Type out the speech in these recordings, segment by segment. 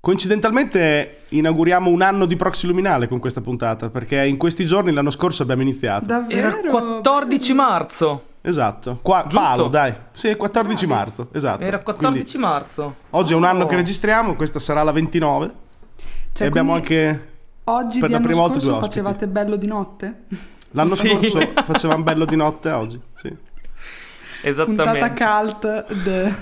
Coincidentalmente inauguriamo un anno di Proxy Luminale con questa puntata, perché in questi giorni l'anno scorso abbiamo iniziato. Davvero? Era il 14 marzo. Esatto. Qua, Giusto? palo, dai. Sì, 14 marzo, esatto. Era 14 Quindi marzo. oggi è un anno Oh. che registriamo, questa sarà la 29. Cioè, e abbiamo anche Oggi per di la anno prima volta due ospiti. facevate bello di notte? l'anno Sì. scorso facevamo bello di notte oggi, sì. Puntata Esattamente. cult. de-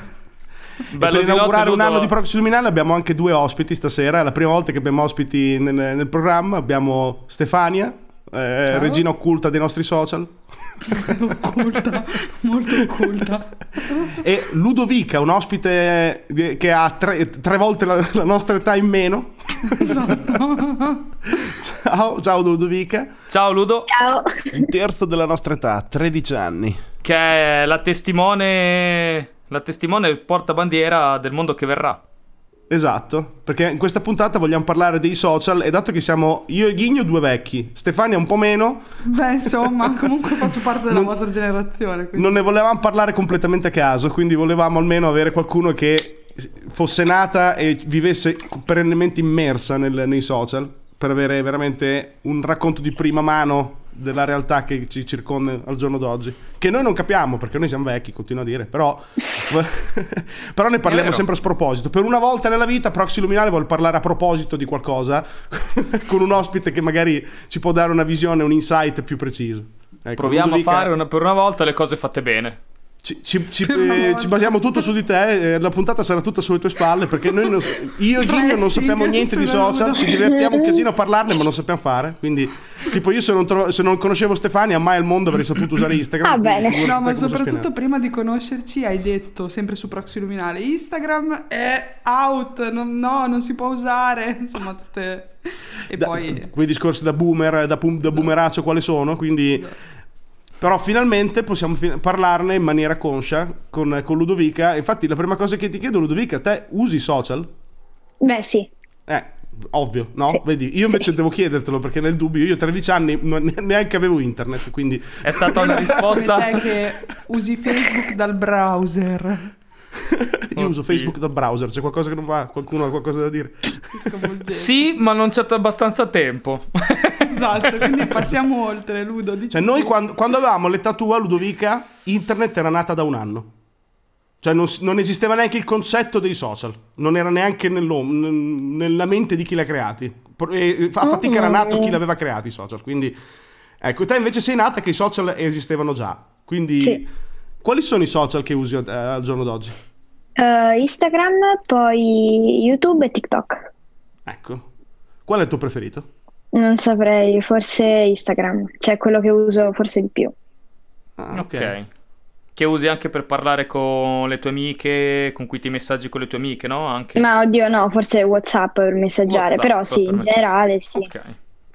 per inaugurare un anno di Proxy Luminale abbiamo anche due ospiti stasera. È la prima volta che abbiamo ospiti nel, nel programma. Abbiamo Stefania, eh, regina occulta dei nostri social, occulta, molto occulta. e Ludovica, un ospite che ha tre, tre volte la, la nostra età in meno. Esatto. Ciao, ciao Ludovica. Ciao Ludo, Ciao. Il terzo della nostra età, 13 anni. che è la testimone, la testimone portabandiera del mondo che verrà. Esatto, perché in questa puntata vogliamo parlare dei social e dato che siamo io e Ghigno due vecchi, Stefania un po' meno, Beh, insomma, comunque faccio parte della Non- vostra generazione. quindi- non ne volevamo parlare completamente a caso, quindi volevamo almeno avere qualcuno che fosse nata e vivesse perennemente immersa nel- nei social per avere veramente un racconto di prima mano della realtà che ci circonda al giorno d'oggi. Che noi non capiamo perché noi siamo vecchi, continuo a dire, però, però ne parliamo sempre a sproposito. Per una volta nella vita Proxy Luminale vuole parlare a proposito di qualcosa con un ospite che magari ci può dare una visione, un insight più preciso. Ecco, Proviamo a fare una- per una volta le cose fatte bene. Ci, ci- ci- eh, ci basiamo tutto su di te, eh, la puntata sarà tutta sulle tue spalle perché noi non- io e Ghigno non sappiamo niente di social, ci divertiamo un casino a parlarne ma non sappiamo fare, quindi tipo io se non, tro- se non conoscevo Stefania mai al mondo avrei saputo usare Instagram. Ah, bene. No, ma soprattutto prima di conoscerci hai detto, sempre su Proxy Luminale, Instagram è out, non- no, non si può usare, insomma tutte... E Da- poi... quei discorsi da boomer, da, pum- da boomeraccio quale sono, quindi... Però finalmente possiamo fi- parlarne in maniera conscia con, con Ludovica. Infatti la prima cosa che ti chiedo, Ludovica, te usi i social? Beh, sì. Eh, ovvio, no? Sì. Vedi, io invece devo chiedertelo perché nel dubbio io a 13 anni non- neanche avevo internet, quindi È stata una risposta. sai che usi Facebook dal browser? io uso Oddio. Facebook dal browser, c'è qualcosa che non va, qualcuno ha qualcosa da dire. Sì, ma non c'è abbastanza tempo. Esatto, quindi passiamo oltre, Ludo. dici Cioè noi quando, quando avevamo l'età tua, Ludovica, internet era nata da un anno. Cioè non, non esisteva neanche il concetto dei social, non era neanche nello- n- nella mente di chi li ha creati. E fa fatica era nato chi li aveva creati i social, quindi... Ecco, te invece sei nata che i social esistevano già, quindi... Sì. Quali sono i social che usi eh, al giorno d'oggi? Eh, Instagram, poi YouTube e TikTok. Ecco. Qual è il tuo preferito? Non saprei, forse Instagram, cioè quello che uso forse di più. Ah, ok. Che usi anche per parlare con le tue amiche, con cui ti messaggi con le tue amiche, no? Anche. Ma oddio, no, forse WhatsApp per messaggiare, WhatsApp però sì, per in generale sì. Ok.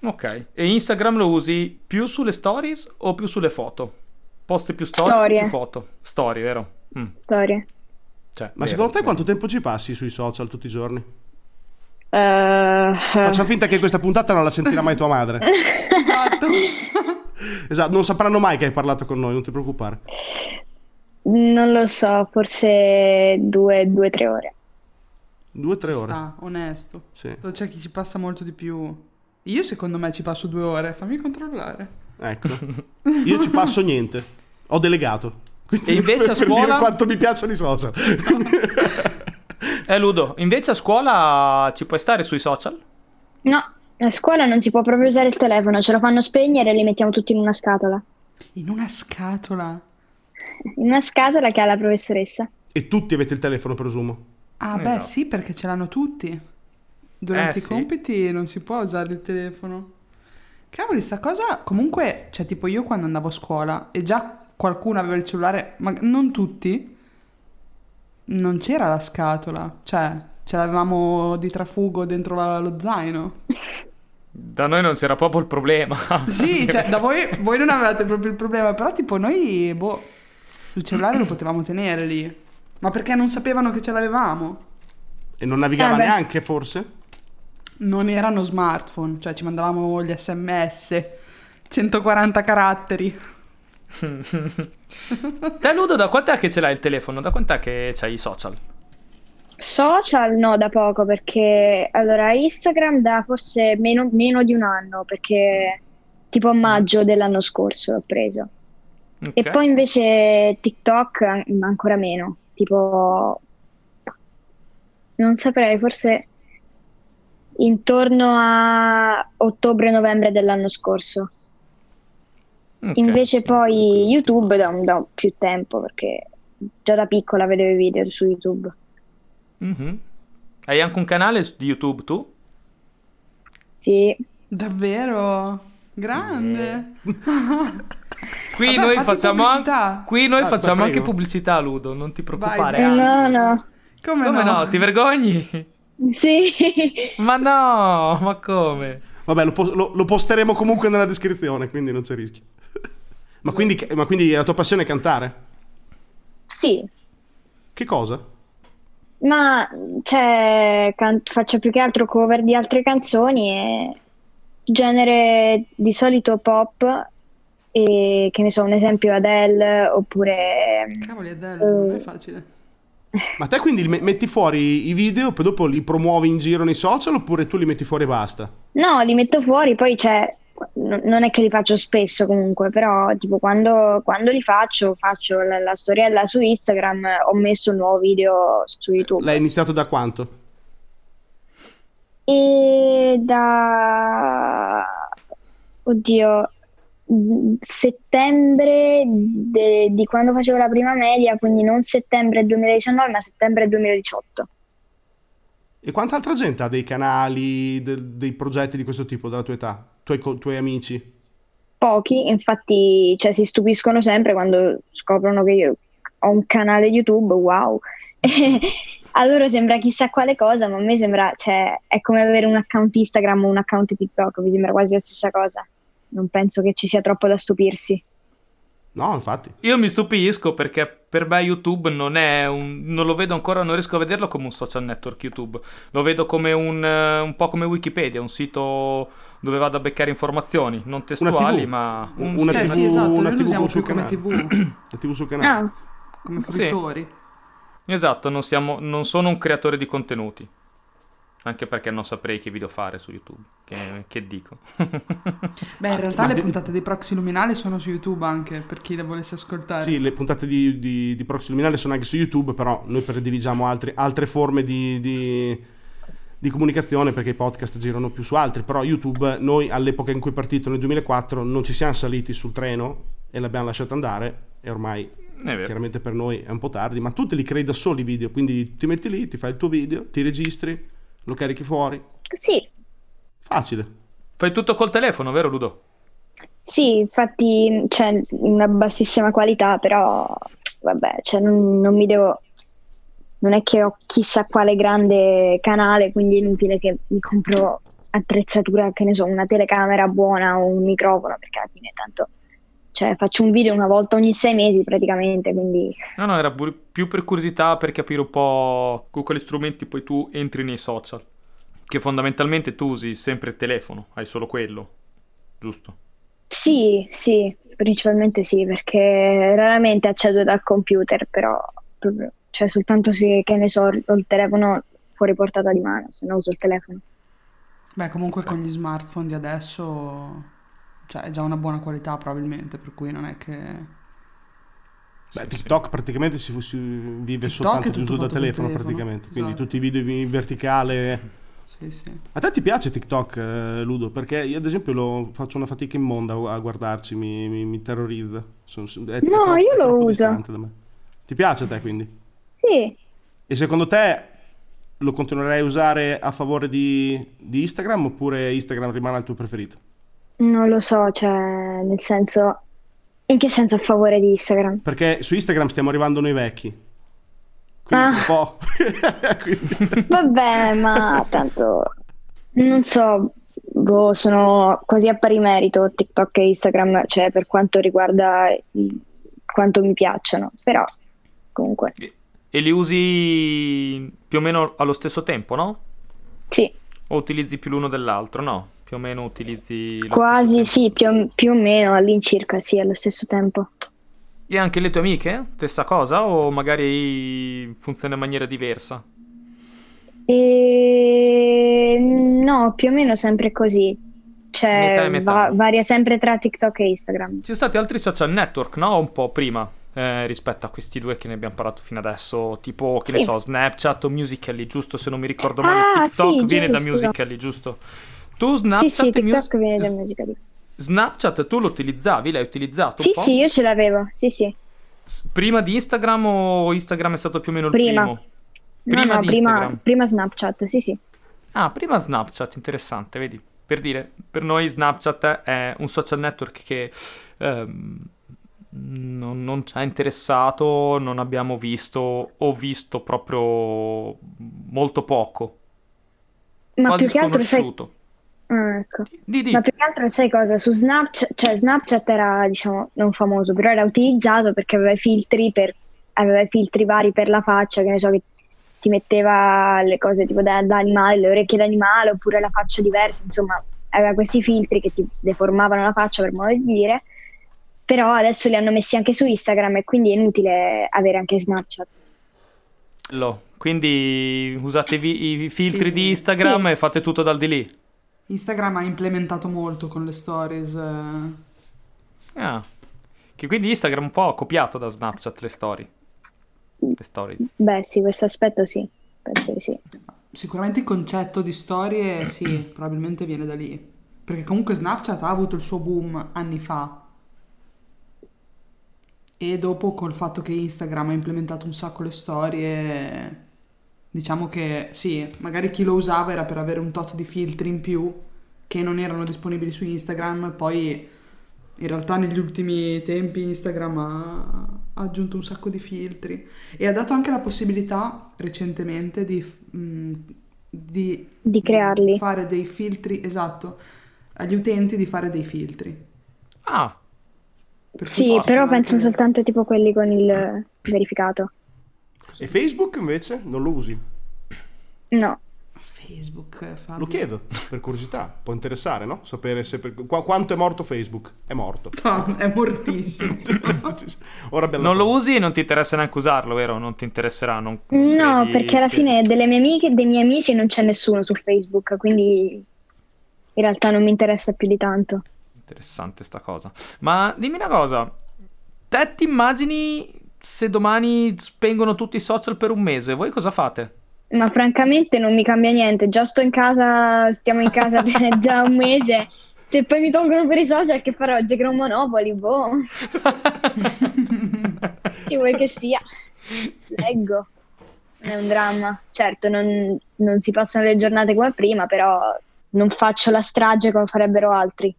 Ok. E Instagram lo usi più sulle stories o più sulle foto? Posti più stories Storie. o più foto? Storie, vero? Mm, Storie. cioè, Ma vero, secondo te vero. quanto tempo ci passi sui social tutti i giorni? Eh, Facciamo finta che questa puntata non la sentirà mai tua madre. Esatto. Esatto, non sapranno mai che hai parlato con noi, non ti preoccupare. non lo so, forse due, due tre ore. Due tre Ci ore. sta, onesto. Sì. C'è chi ci passa molto di più. Io secondo me ci passo due ore, fammi controllare. Ecco. Io ci passo niente. Ho delegato. Quindi E invece a per scuola? dire quanto mi piacciono i social. Eh, Ludo, invece a scuola ci puoi stare sui social? No, a scuola non si può proprio usare il telefono, ce lo fanno spegnere e li mettiamo tutti in una scatola. In una scatola. In una scatola che ha la professoressa. e tutti avete il telefono, presumo. Ah, beh, Esatto. sì, perché ce l'hanno tutti. Durante Eh, i sì. compiti non si può usare il telefono. Cavoli, sta cosa comunque, cioè tipo io quando andavo a scuola e già qualcuno aveva il cellulare, ma non tutti, non c'era la scatola, cioè ce l'avevamo di trafugo dentro la- lo zaino. Da noi non c'era proprio il problema. Sì, cioè da voi, voi non avevate proprio il problema, però tipo noi, boh, il cellulare lo potevamo tenere lì. Ma perché non sapevano che ce l'avevamo? E non navigava Eh, neanche, forse? Non erano smartphone, cioè ci mandavamo gli sms, 140 caratteri. Te Ludo, da quant'è che ce l'hai il telefono? Da quant'è che c'hai i social? Social no, da poco perché allora Instagram da forse meno, meno di un anno perché tipo a maggio dell'anno scorso l'ho preso. E Ok. poi invece TikTok an- ancora meno, tipo non saprei, forse intorno a ottobre-novembre dell'anno scorso. Ok. Invece poi YouTube da, un- da più tempo perché già da piccola vedevo i video su YouTube. Mhm. Hai anche un canale di YouTube tu? Sì, Davvero? Grande. Qui Vabbè, noi facciamo, an- qui noi Ah, facciamo anche pubblicità, Ludo, non ti preoccupare. Vai, no, no, Come, Come no? Ti vergogni? sì. Ma no, ma come? Vabbè, lo, po- lo- lo posteremo comunque nella descrizione, quindi non c'è rischio. Ma, quindi, ma quindi la tua passione è cantare? Sì, Che cosa? ma cioè, can- faccio più che altro cover di altre canzoni e genere di solito pop e che ne so, un esempio Adele oppure Cavoli, Adele, non Eh. è facile. Ma te quindi metti fuori i video, poi dopo li promuovi in giro nei social oppure tu li metti fuori e basta? No, li metto fuori, poi c'è, non è che li faccio spesso comunque, però tipo quando, quando li faccio, faccio la, la storiella su Instagram, ho messo un nuovo video su YouTube. L'hai iniziato da quanto? E da, oddio, settembre de- di quando facevo la prima media, quindi non settembre 2019, ma settembre 2018. E quanta altra gente ha dei canali, de- dei progetti di questo tipo della tua età? Tuoi, tuoi amici? Pochi, infatti, cioè, si stupiscono sempre quando scoprono che io ho un canale YouTube, wow. A loro sembra chissà quale cosa, ma a me sembra, cioè, è come avere un account Instagram o un account TikTok, mi sembra quasi la stessa cosa. Non penso che ci sia troppo da stupirsi. No, infatti. Io mi stupisco perché per me YouTube non è un... non lo vedo ancora, non riesco a vederlo come un social network YouTube. Lo vedo come un, eh, un po' come Wikipedia, un sito dove vado a beccare informazioni, non testuali, TV. ma un Una Cioè, TV, sì, sì, esatto, una noi lo TV usiamo sul più come canale. TV, La TV sul canale. Ah, come Sì. fruttori. Esatto, non, siamo, non sono un creatore di contenuti. Anche perché non saprei che video fare su YouTube. Che, che dico? Beh, in realtà ma le puntate dei Proxy Luminali sono su YouTube anche, per chi le volesse ascoltare. Sì, le puntate di, di, di Proxy Luminale sono anche su YouTube, però noi prediligiamo altri- altre forme di, di- di comunicazione perché i podcast girano più su altri. Però YouTube, noi all'epoca in cui è partito nel 2004 non ci siamo saliti sul treno e l'abbiamo lasciato andare e ormai chiaramente per noi è un po' tardi, ma tu te li crei da soli i video, quindi ti metti lì, ti fai il tuo video, ti registri, lo carichi fuori. sì, Facile. Fai tutto col telefono, vero Ludo? sì, infatti c'è una bassissima qualità, però vabbè, cioè, non, non mi devo... Non è che ho chissà quale grande canale, quindi è inutile che mi compro attrezzatura, che ne so, una telecamera buona o un microfono, perché alla fine tanto... Cioè, faccio un video una volta ogni sei mesi praticamente, quindi... No, no, era pur- più per curiosità per capire un po' con quali strumenti poi tu entri nei social. Che fondamentalmente tu usi sempre il telefono, hai solo quello, giusto? Sì, sì, principalmente sì, perché raramente accedo dal computer, però proprio, cioè soltanto se, che ne so, ho il telefono fuori portata di mano, se no uso il telefono. Beh, comunque con gli smartphone di adesso, cioè è già una buona qualità probabilmente, per cui non è che... Beh, Sì, TikTok praticamente si, si vive TikTok soltanto è di uso da telefono, telefono, praticamente. Quindi esatto. tutti i video in verticale. Sì, sì. A te ti piace TikTok, eh, Ludo? Perché io ad esempio lo faccio una fatica immonda a guardarci, mi, mi- mi terrorizza. Sono- è- è No, troppo- io è lo uso. distante da me. Ti piace a te quindi? Sì, E secondo te lo continuerai a usare a favore di, di Instagram oppure Instagram rimane il tuo preferito? Non lo so, cioè, nel senso, in che senso a favore di Instagram? Perché su Instagram stiamo arrivando noi vecchi. Quindi Ah. un po'... Quindi- Vabbè, ma tanto, non so, boh, sono quasi a pari merito TikTok e Instagram, cioè per quanto riguarda quanto mi piacciono, però comunque, E li usi più o meno allo stesso tempo, no? sì. O utilizzi più l'uno dell'altro? No, più o meno utilizzi Quasi sì, più, più o meno all'incirca, sì, allo stesso tempo. E anche le tue amiche? Stessa cosa? O magari funziona in maniera diversa? E... No, più o meno sempre così. Cioè, Metà metà. va- varia sempre tra TikTok e Instagram. Ci sono stati altri social network, no? Un po' prima eh, rispetto a questi due che ne abbiamo parlato fino adesso, tipo, che ne Sì. so, Snapchat o Musical.ly, giusto? Se non mi ricordo male, Ah, TikTok sì, viene da giusto. Musical.ly, giusto? Tu Snapchat, sì, sì, TikTok Mus- viene da musica di... Snapchat tu lo utilizzavi? L'hai utilizzato Sì, sì, io ce l'avevo, sì, sì. S- Prima di Instagram o Instagram è stato più o meno il Prima. primo? No, Prima no, di prima, prima Snapchat, sì, sì. Ah, prima Snapchat, interessante, vedi? Per dire, per noi Snapchat è un social network che ehm, non, non ci ha interessato, non abbiamo visto, o visto proprio molto poco, Ma quasi più che altro sai... Ah, ecco. Di, di. Ma più che altro sai cosa? Su Snapchat, cioè Snapchat era, diciamo, non famoso, però era utilizzato perché aveva i filtri per, aveva i filtri vari per la faccia, che ne so, che ti metteva le cose tipo da, da animale, le orecchie d'animale, oppure la faccia diversa, insomma, aveva questi filtri che ti deformavano la faccia per modo di dire. Però adesso li hanno messi anche su Instagram e quindi è inutile avere anche Snapchat. Lo. Quindi usate i, i filtri Sì. di Instagram Sì. e fate tutto dal di lì. Instagram ha implementato molto con le stories. eh. Ah. Che quindi Instagram un po' ha copiato da Snapchat le storie. Le stories. Beh, sì, questo aspetto sì, penso di sì. Sicuramente il concetto di storie, sì, probabilmente viene da lì. Perché comunque Snapchat ha avuto il suo boom anni fa. E dopo col fatto che Instagram ha implementato un sacco le storie, diciamo che sì, magari chi lo usava era per avere un tot di filtri in più che non erano disponibili su Instagram, poi in realtà negli ultimi tempi Instagram ha, ha aggiunto un sacco di filtri e ha dato anche la possibilità recentemente di, mm, di Di crearli. fare dei filtri, esatto, agli utenti di fare dei filtri. Ah, Per Sì, però penso anche- soltanto tipo quelli con il verificato. E Facebook invece non lo usi? No. Facebook, Fabio. Lo chiedo, per curiosità. Può interessare, no? Sapere se per- qua- quanto è morto Facebook. È morto. No, è mortissimo. Ora non lo cosa. usi e non ti interessa neanche usarlo, vero? Non ti interesserà. Non No, credi perché alla fine delle mie amiche e dei miei amici non c'è nessuno su Facebook, quindi in realtà non mi interessa più di tanto. Interessante sta cosa. Ma dimmi una cosa. Te ti immagini se domani spengono tutti i social per un mese? Voi cosa fate? Ma francamente non mi cambia niente, già sto in casa, stiamo in casa per già un mese. Se poi mi tolgono per i social, che farò? Giocherò Monopoli, boh. Chi vuoi che sia? Leggo. È un dramma. Certo, non, non si passano le giornate come prima, però non faccio la strage come farebbero altri.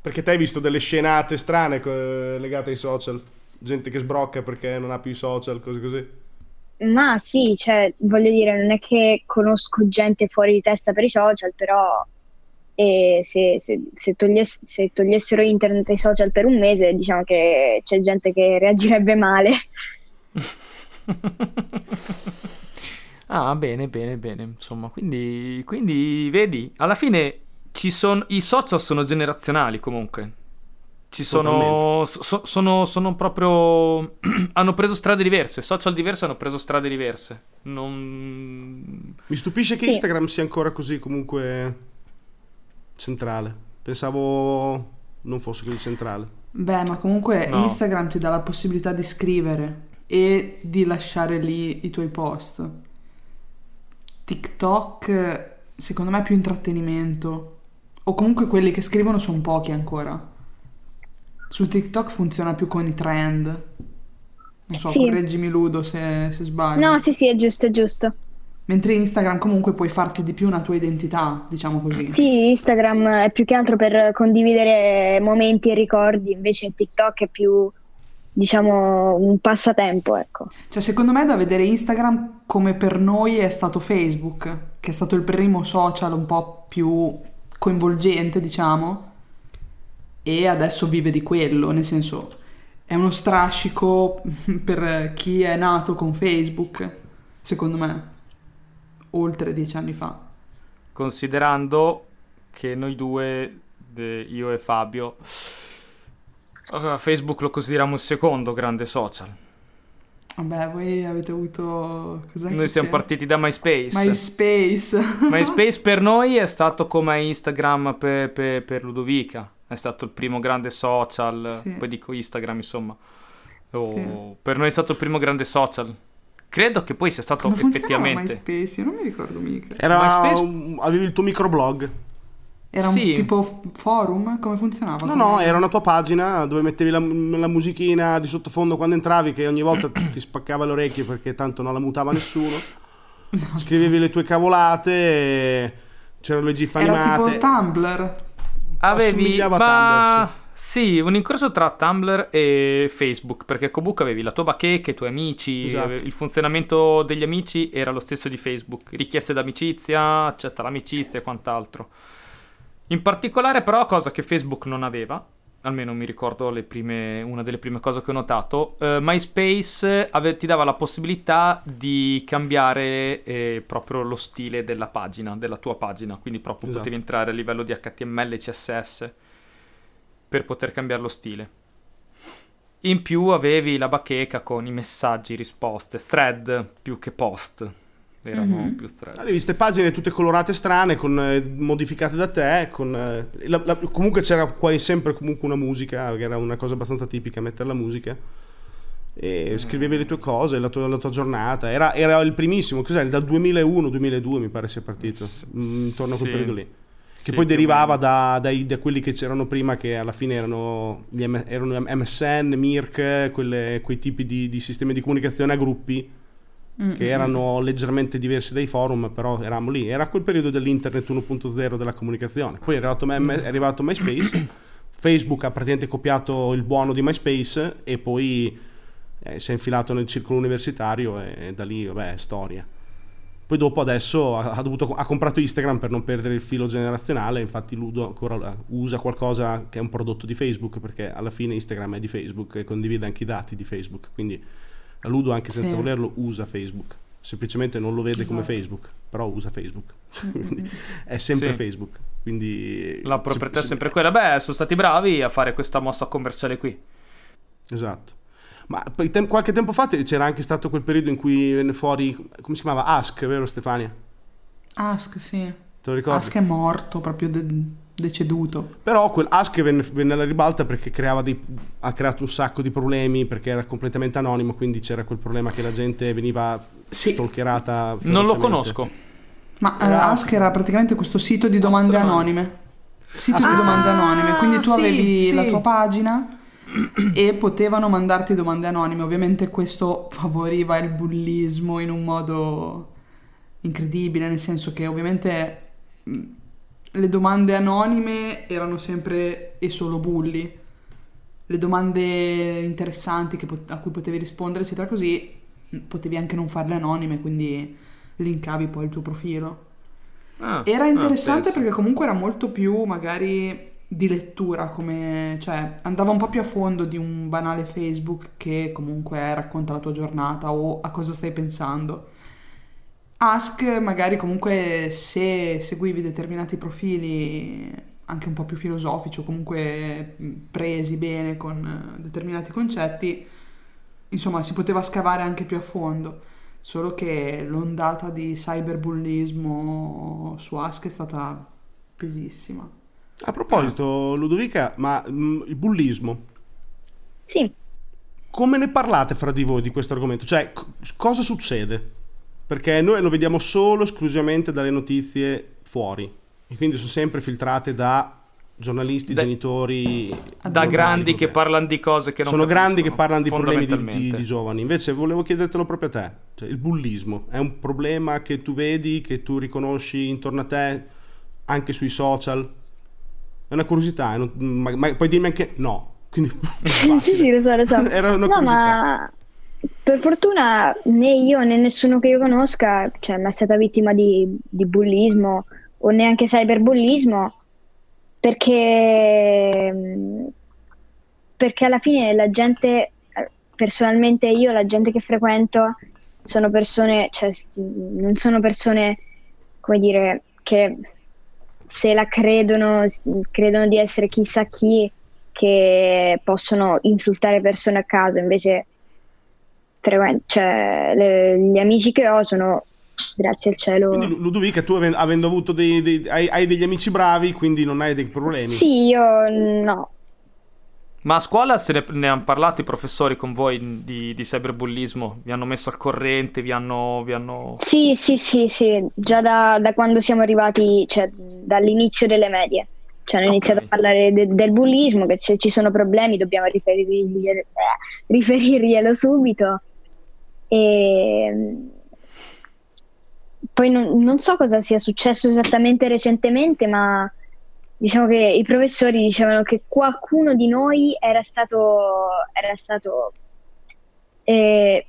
Perché te hai visto delle scenate strane eh, legate ai social? Gente che sbrocca perché non ha più i social, cose così. Ma sì, cioè, voglio dire, non è che conosco gente fuori di testa per i social, però eh, se, se- se togliess- se togliessero internet e i social per un mese, diciamo che c'è gente che reagirebbe male. ah, bene, bene, bene. Insomma, quindi, quindi vedi, alla fine ci sono, i social sono generazionali comunque. Ci sono, so- sono, sono proprio, hanno preso strade diverse, social diverse hanno preso strade diverse. Non... Mi stupisce che Sì. Instagram sia ancora così comunque centrale. Pensavo non fosse così centrale. Beh, ma comunque No. Instagram ti dà la possibilità di scrivere e di lasciare lì i tuoi post. TikTok, secondo me, è più intrattenimento. O comunque quelli che scrivono sono pochi ancora. Su TikTok funziona più con i trend. Non so, Sì. correggimi Ludo se, se sbaglio. No, sì, sì, è giusto, è giusto. Mentre Instagram comunque puoi farti di più una tua identità, diciamo così. Sì, Instagram è più che altro per condividere momenti e ricordi, invece TikTok è più, diciamo, un passatempo, ecco. Cioè, secondo me è da vedere Instagram come per noi è stato Facebook, che è stato il primo social un po' più coinvolgente, diciamo, e adesso vive di quello, nel senso è uno strascico per chi è nato con Facebook, secondo me, oltre dieci anni fa. Considerando che noi due, io e Fabio, eh, Facebook lo consideriamo il secondo grande social. Vabbè, voi avete avuto... Cos'è Noi siamo c'era? partiti da MySpace. MySpace. MySpace per noi è stato come Instagram per, per- per Ludovica. È stato il primo grande social. Sì. Poi dico Instagram, insomma. O- Sì. Per noi è stato il primo grande social. Credo che poi sia stato Come funzionava effettivamente. MySpace? Io non mi ricordo mica. Era MySpace- un- avevi il tuo microblog. Era un Sì. tipo f- forum? Come funzionava? No, Come- no, era una tua pagina dove mettevi la, la musichina di sottofondo quando entravi che ogni volta ti spaccava le orecchie perché tanto non la mutava nessuno. Esatto. Scrivevi le tue cavolate, c'erano le gif Era animate. tipo Tumblr. Avevi. Ma- Tumblr, Sì, un incrocio tra Tumblr e Facebook, perché comunque avevi la tua bacheca, i tuoi amici, Esatto. il funzionamento degli amici era lo stesso di Facebook, richieste d'amicizia, accetta l'amicizia e quant'altro. In particolare però, cosa che Facebook non aveva, almeno mi ricordo le prime- una delle prime cose che ho notato, eh, MySpace ave- ti dava la possibilità di cambiare eh, proprio lo stile della pagina, della tua pagina, quindi proprio Esatto. potevi entrare a livello di HTML e CSS per poter cambiare lo stile. In più avevi la bacheca con i messaggi, risposte, thread più che post. Erano Mhm. più thread. Avevi queste pagine tutte colorate strane, con, eh, modificate da te, con, eh, la- la- comunque c'era quasi sempre comunque una musica, che era una cosa abbastanza tipica, mettere la musica. E scrivevi le tue cose, la tua, la tua giornata. Era, era il primissimo, cos'è? Dal 2001-2002 mi pare sia partito, S- mm, intorno a quel sì. periodo lì. Che Sì, poi derivava da, dai- da quelli che c'erano prima, che alla fine erano, gli M- erano MSN, Mirk, quelle- quei tipi di, di sistemi di comunicazione a gruppi Mm, che mm, erano leggermente diversi dai forum, però eravamo lì. Era quel periodo dell'internet 1.0 della comunicazione. Poi è arrivato, M- è arrivato MySpace, Facebook ha praticamente copiato il buono di MySpace e poi eh, si è infilato nel circolo universitario e, da lì, vabbè, è storia. Poi dopo adesso ha, ha dovuto- ha comprato Instagram per non perdere il filo generazionale, infatti Ludo ancora usa qualcosa che è un prodotto di Facebook perché alla fine Instagram è di Facebook e condivide anche i dati di Facebook, quindi Ludo anche senza Sì. volerlo usa Facebook, semplicemente non lo vede come Esatto. Facebook, però usa Facebook, è sempre Sì. Facebook, quindi... La proprietà è se- sempre quella. Beh, sono stati bravi a fare questa mossa commerciale qui. Esatto. Ma tem- qualche tempo fa c'era anche stato quel periodo in cui venne fuori, come si chiamava? Ask, vero Stefania? Ask, sì. Te lo ricordi? Ask è morto, proprio de- deceduto. Però quel Ask venne, venne alla ribalta perché creava dei, ha creato un sacco di problemi perché era completamente anonimo, quindi c'era quel problema che la gente veniva Sì. stalkerata. Non lo conosco. Ma eh, Era- Ask era praticamente questo sito di domande anonime. Sito di Ah, domande anonime. Quindi tu sì, avevi sì. la tua pagina e potevano mandarti domande anonime. Ovviamente questo favoriva il bullismo in un modo incredibile, nel senso che ovviamente le domande anonime erano sempre e solo bulli. Le domande interessanti pot- a cui potevi rispondere, eccetera, così potevi anche non farle anonime, quindi linkavi poi il tuo profilo. Ah, Era ah, interessante pensa. perché comunque era molto più magari di lettura, come, cioè andava un po' più a fondo di un banale Facebook che comunque racconta la tua giornata o a cosa stai pensando. Ask magari comunque se seguivi determinati profili anche un po' più filosofici o comunque mh, presi bene con determinati concetti, insomma si poteva scavare anche più a fondo. Solo che l'ondata di cyberbullismo su Ask è stata pesissima. A proposito, Ludovica, ma mm, il bullismo, Sì, come ne parlate fra di voi di questo argomento? Cioè, c- cosa succede? Perché noi lo vediamo solo esclusivamente dalle notizie fuori e quindi sono sempre filtrate da giornalisti, Da- genitori. Da grandi che parlano di cose che non sono grandi che parlano di problemi di, di- di giovani. Invece volevo chiedertelo proprio a te. Cioè, il bullismo è un problema che tu vedi, che tu riconosci intorno a te, anche sui social? È una curiosità, è un- ma, ma puoi dirmi anche no. Quindi, sì, sì, lo so, lo so. Era una no, curiosità. ma per fortuna né io né nessuno che io conosca cioè, è stata vittima di, di bullismo o neanche cyberbullismo perché, perché alla fine la gente, personalmente io, la gente che frequento, sono persone, cioè, non sono persone, come dire, che se la credono, credono di essere chissà chi, che possono insultare persone a caso, invece frequen- cioè, le- gli amici che ho sono, grazie al cielo... Quindi Lu- Ludovica, tu aven- avendo avuto dei, dei- hai, hai degli amici bravi, quindi non hai dei problemi. Sì, io no. Ma a scuola se ne, ne hanno parlato i professori con voi di, di cyberbullismo? Vi hanno messo al corrente? Vi hanno... Vi hanno... Sì, sì, sì, sì, già da, da quando siamo arrivati, cioè dall'inizio delle medie. Cioè hanno Ok. iniziato a parlare de- del bullismo, che se ci sono problemi dobbiamo riferirglielo, eh, riferirglielo subito. E mm, poi non, non so cosa sia successo esattamente recentemente, ma diciamo che i professori dicevano che qualcuno di noi era stato, era stato eh,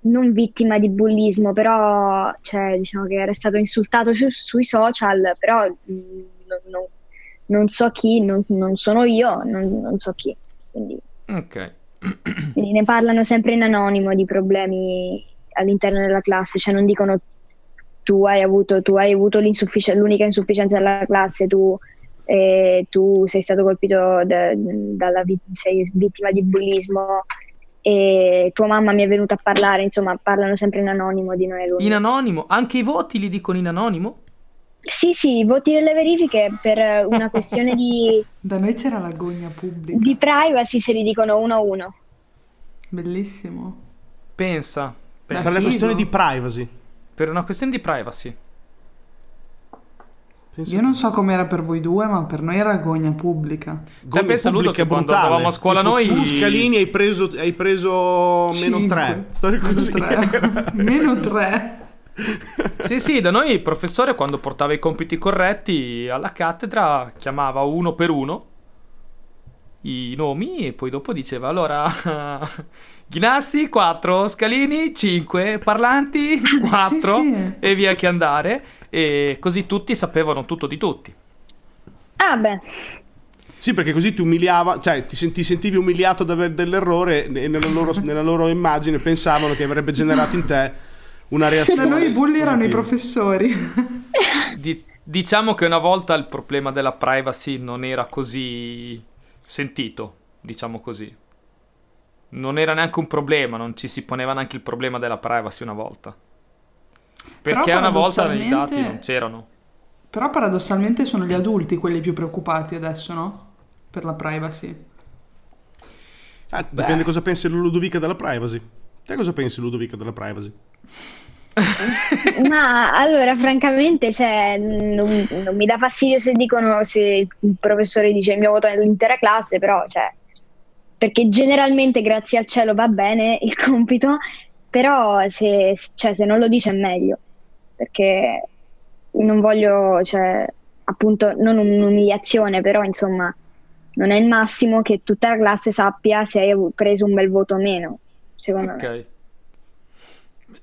non vittima di bullismo, però cioè, diciamo che era stato insultato su- sui social, però mh, non, non- non so chi, non, non sono io, non so chi. Quindi, Ok. Quindi ne parlano sempre in anonimo di problemi all'interno della classe, cioè non dicono tu hai avuto, tu hai avuto l'insuffici- l'unica insufficienza della classe, tu, eh, tu sei stato colpito da- dalla vi- sei vittima di bullismo e tua mamma mi è venuta a parlare, insomma parlano sempre in anonimo di noi. In anonimo? Anche i voti li dicono in anonimo? Sì, sì, i voti delle verifiche per una questione di, Da noi c'era la gogna pubblica. di privacy se li dicono uno a uno. Bellissimo. Pensa. Beh. Per la questione di privacy. Per una questione di privacy. Pensa- Io non so com'era per voi due, ma per noi era gogna pubblica. Gogna pensa, Ludo, che quando brutale. andavamo a scuola Tipo, noi- Tu Scalini hai preso, hai preso meno Cinque. 3. Storia Meno così. tre. Meno tre. Sì, sì, da noi il professore quando portava i compiti corretti alla cattedra chiamava uno per uno i nomi e poi dopo diceva allora Ghinassi 4, Scalini 5, Parlanti 4 Sì, sì. e via che andare e così tutti sapevano tutto di tutti. Ah beh, Sì, perché così ti umiliava, cioè ti, senti- sentivi umiliato da aver dell'errore e nella loro, nella loro immagine pensavano che avrebbe generato in te una reazione. Da noi i bulli erano i professori. Di- diciamo che una volta il problema della privacy non era così sentito, diciamo così. Non era neanche un problema, non ci si poneva neanche il problema della privacy una volta. Perché una volta i dati non c'erano. Però paradossalmente sono gli adulti quelli più preoccupati adesso, no? Per la privacy. Ah, dipende cosa pensi Ludovica della privacy. Te cosa pensi Ludovica della privacy? ma allora francamente cioè, non, non mi dà fastidio se dicono se il professore dice il mio voto è l'intera classe, però cioè, perché generalmente grazie al cielo va bene il compito, però se, cioè, se non lo dice è meglio, perché non voglio, cioè, appunto, non un'umiliazione, però insomma non è il massimo che tutta la classe sappia se hai preso un bel voto o meno, secondo me.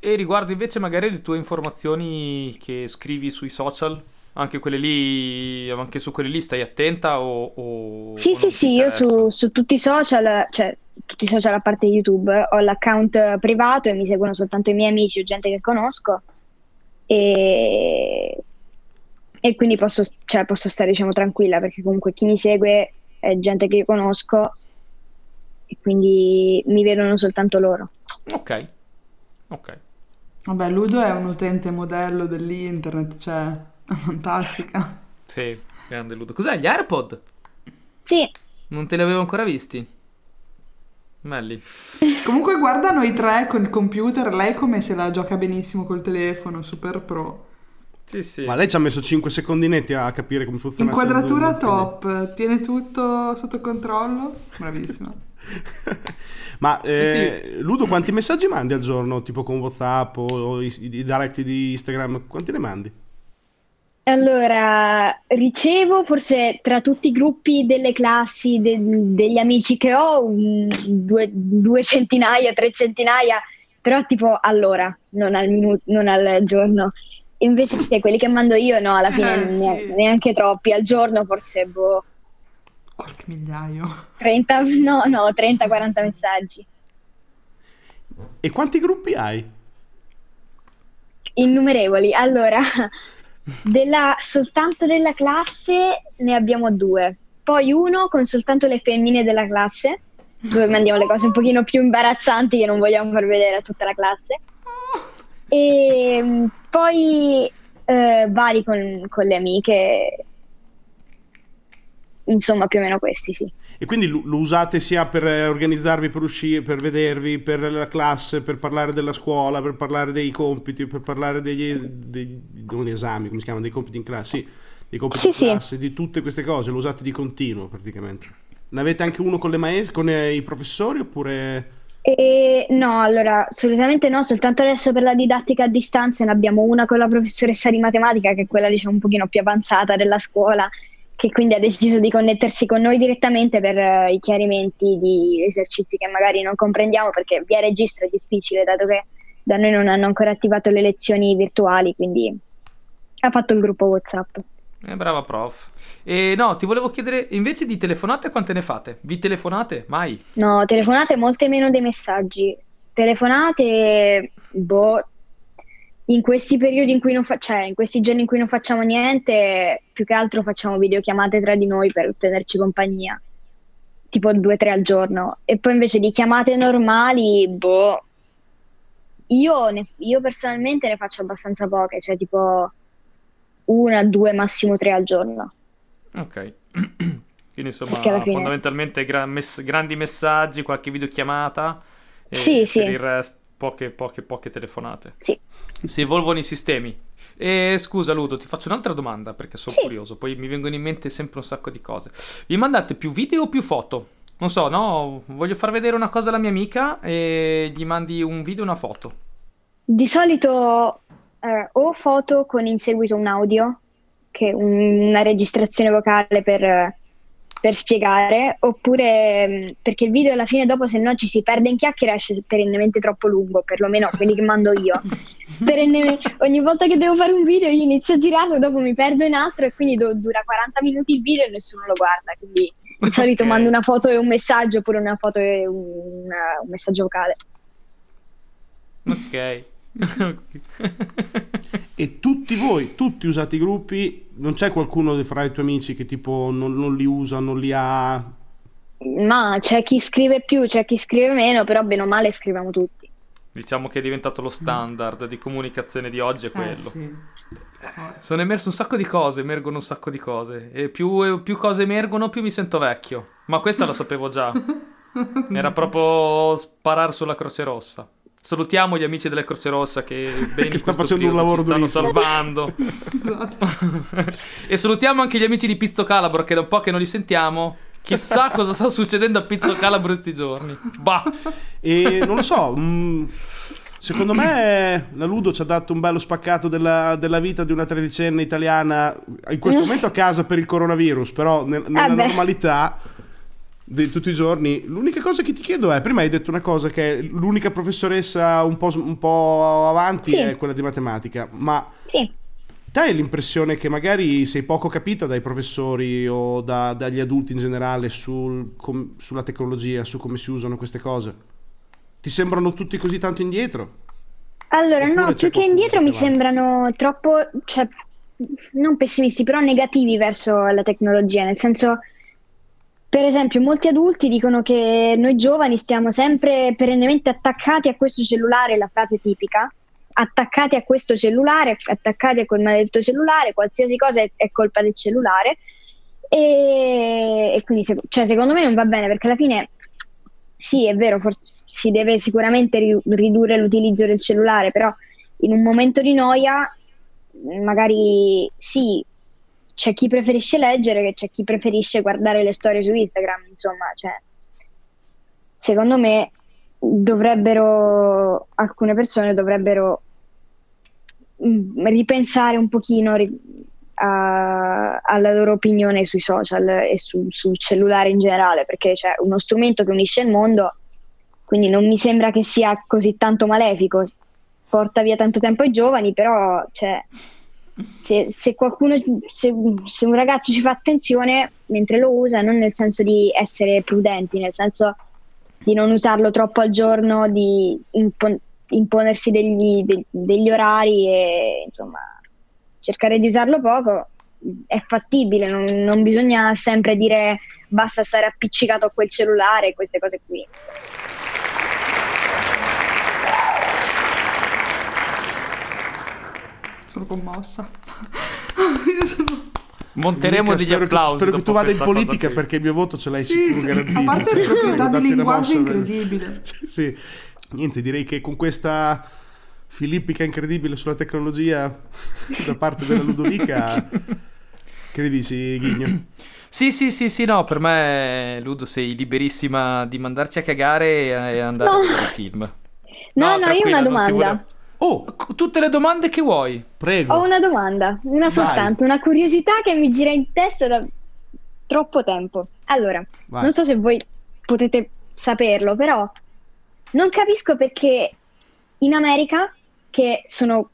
E riguardo invece magari le tue informazioni che scrivi sui social, anche quelle lì, anche su quelle lì stai attenta o... o- Sì, o sì, sì, io su, su tutti i social, cioè tutti i social a parte YouTube, ho l'account privato e mi seguono soltanto i miei amici o gente che conosco e, e quindi posso, cioè, posso stare diciamo tranquilla perché comunque chi mi segue è gente che io conosco e quindi mi vedono soltanto loro. Ok. Ok. Vabbè, Ludo è un utente modello dell'internet, cioè, è fantastica. Sì, grande Ludo. Cos'è, gli AirPod? Sì, Non te li avevo ancora visti? Belli. Comunque guarda noi tre con il computer, lei come se la gioca benissimo col telefono, super pro. Sì, sì. Ma lei ci ha messo 5 secondinetti a capire come funziona Inquadratura top, tiene tutto sotto controllo, bravissima. Ma eh, Ludo, quanti messaggi mandi al giorno? Tipo con WhatsApp o i, i direct di Instagram? Quanti ne mandi? Allora, ricevo forse tra tutti i gruppi delle classi, de- degli amici che ho, un- due, due centinaia, tre centinaia, però tipo all'ora, non al minuto, non al giorno. Invece quelli che mando io, no, alla fine Eh, sì. ne- neanche troppi, al giorno forse boh, Qualche migliaio. 30, no, no, 30-40 messaggi. E quanti gruppi hai? Innumerevoli. Allora, della- soltanto della classe ne abbiamo due, poi uno con soltanto le femmine della classe dove mandiamo le cose un pochino più imbarazzanti che non vogliamo far vedere a tutta la classe. E mm, poi eh, vari con, con le amiche, insomma più o meno questi sì. E quindi lo usate sia per eh, organizzarvi per uscire, per vedervi, per la classe, per parlare della scuola, per parlare dei compiti, per parlare degli, es- dei, non esami, come si chiamano, dei compiti in classe, sì, dei compiti Sì, in sì. classe, di tutte queste cose, lo usate di continuo praticamente. Ne avete anche uno con le maestre, con eh, i professori oppure... E no, allora, assolutamente no, soltanto adesso per la didattica a distanza ne abbiamo una con la professoressa di matematica, che è quella diciamo un pochino più avanzata della scuola, che quindi ha deciso di connettersi con noi direttamente per eh, i chiarimenti di esercizi che magari non comprendiamo, perché via registro è difficile, dato che da noi non hanno ancora attivato le lezioni virtuali, quindi ha fatto il gruppo WhatsApp. Eh, brava prof. E no, ti volevo chiedere, invece di telefonate quante ne fate? Vi telefonate? Mai? No, telefonate molte meno dei messaggi. Telefonate, boh, in questi periodi in cui non fa- cioè, in questi giorni in cui non facciamo niente, più che altro facciamo videochiamate tra di noi per tenerci compagnia. Tipo due o tre al giorno. E poi invece di chiamate normali, boh, io, ne- io personalmente ne faccio abbastanza poche, cioè tipo una, due, massimo tre al giorno. Ok. Quindi insomma, fondamentalmente gra- mess- grandi messaggi, qualche videochiamata e Sì, sì. per il resto poche, poche, poche telefonate. Sì. Si evolvono i sistemi. E scusa Ludo, ti faccio un'altra domanda perché sono Sì. curioso, poi mi vengono in mente sempre un sacco di cose. Vi mandate più video o più foto? Non so, no, voglio far vedere una cosa alla mia amica e gli mandi un video e una foto. Di solito eh, o foto con in seguito un audio, che un- una registrazione vocale per, per spiegare, oppure mh, perché il video alla fine dopo se no ci si perde in chiacchiere esce perennemente troppo lungo, perlomeno quelli che mando io. Perenne- ogni volta che devo fare un video io inizio a girarlo, dopo mi perdo in altro e quindi do- dura 40 minuti il video e nessuno lo guarda, quindi di solito mando una foto e un messaggio oppure una foto e un, una- un messaggio vocale. Ok. E tutti voi, tutti usate i gruppi, non c'è qualcuno fra i tuoi amici che tipo non, non li usa, non li ha... Ma c'è chi scrive più, c'è chi scrive meno, però bene o male scriviamo tutti. diciamo che è diventato lo standard di comunicazione di oggi, è Eh, quello. sì. Sono emerse un sacco di cose, emergono un sacco di cose. E più, più cose emergono, più mi sento vecchio. Ma questa lo sapevo già. Era proprio sparare sulla Croce Rossa. Salutiamo gli amici della Croce Rossa che, bene Che in sta questo facendo un lavoro ci stanno durissimo. salvando. e salutiamo anche gli amici di Pizzo Calabro che da un po' che non li sentiamo. Chissà cosa sta succedendo a Pizzo Calabro questi giorni. Bah. E non lo so, mm, secondo me la Ludo ci ha dato un bello spaccato della, della vita di una tredicenne italiana, in questo momento a casa per il coronavirus, però nel- nella Eh beh. normalità di tutti i giorni. L'unica cosa che ti chiedo è, prima hai detto una cosa che l'unica professoressa un po', un po' avanti Sì. è quella di matematica, ma Sì, hai l'impressione che magari sei poco capita dai professori o da- dagli adulti in generale sul- com- sulla tecnologia, su come si usano queste cose? Ti sembrano tutti così tanto indietro? allora Oppure no, più che indietro mi sembrano troppo, cioè, non pessimisti, però negativi verso la tecnologia, nel senso, per esempio, molti adulti dicono che noi giovani stiamo sempre perennemente attaccati a questo cellulare, la frase tipica, attaccati a questo cellulare, attaccati a quel maledetto cellulare, qualsiasi cosa è, è colpa del cellulare. E, e quindi, se- cioè, secondo me non va bene perché alla fine sì, è vero, forse si deve sicuramente ri- ridurre l'utilizzo del cellulare, però in un momento di noia, magari sì, c'è chi preferisce leggere, che c'è chi preferisce guardare le storie su Instagram, insomma, cioè, secondo me dovrebbero, alcune persone dovrebbero mm, ripensare un pochino a- alla loro opinione sui social e su- sul cellulare in generale, perché c'è uno strumento che unisce il mondo, quindi non mi sembra che sia così tanto malefico. Porta via tanto tempo ai giovani, però cioè, se, se qualcuno, se, se un ragazzo ci fa attenzione mentre lo usa, non nel senso di essere prudenti, nel senso di non usarlo troppo al giorno, di impon- imponersi degli, de- degli orari e insomma cercare di usarlo poco, è fattibile, non, non bisogna sempre dire basta stare appiccicato a quel cellulare queste cose qui. Sono commossa. Io sono... Monteremo Mica, degli spero che- applausi. Spero che tu vada in politica qui. perché il mio voto ce l'hai Sì, sicuro cioè, garantito. a parte Cioè, le proprietà di linguaggio incredibile. Sì, niente, direi che con questa filippica incredibile sulla tecnologia da parte della Ludovica, che ne dici, Ghigno? Sì, sì, sì, sì, no, per me, Ludo, sei liberissima di mandarci a cagare e, andare No. a vedere il film. No, no, io ho una non ti domanda. Oh, Tutte le domande che vuoi. prego. Ho una domanda, una Vai. soltanto, una curiosità che mi gira in testa da troppo tempo. Allora, Vai. non so se voi potete saperlo, però non capisco perché in America, che sono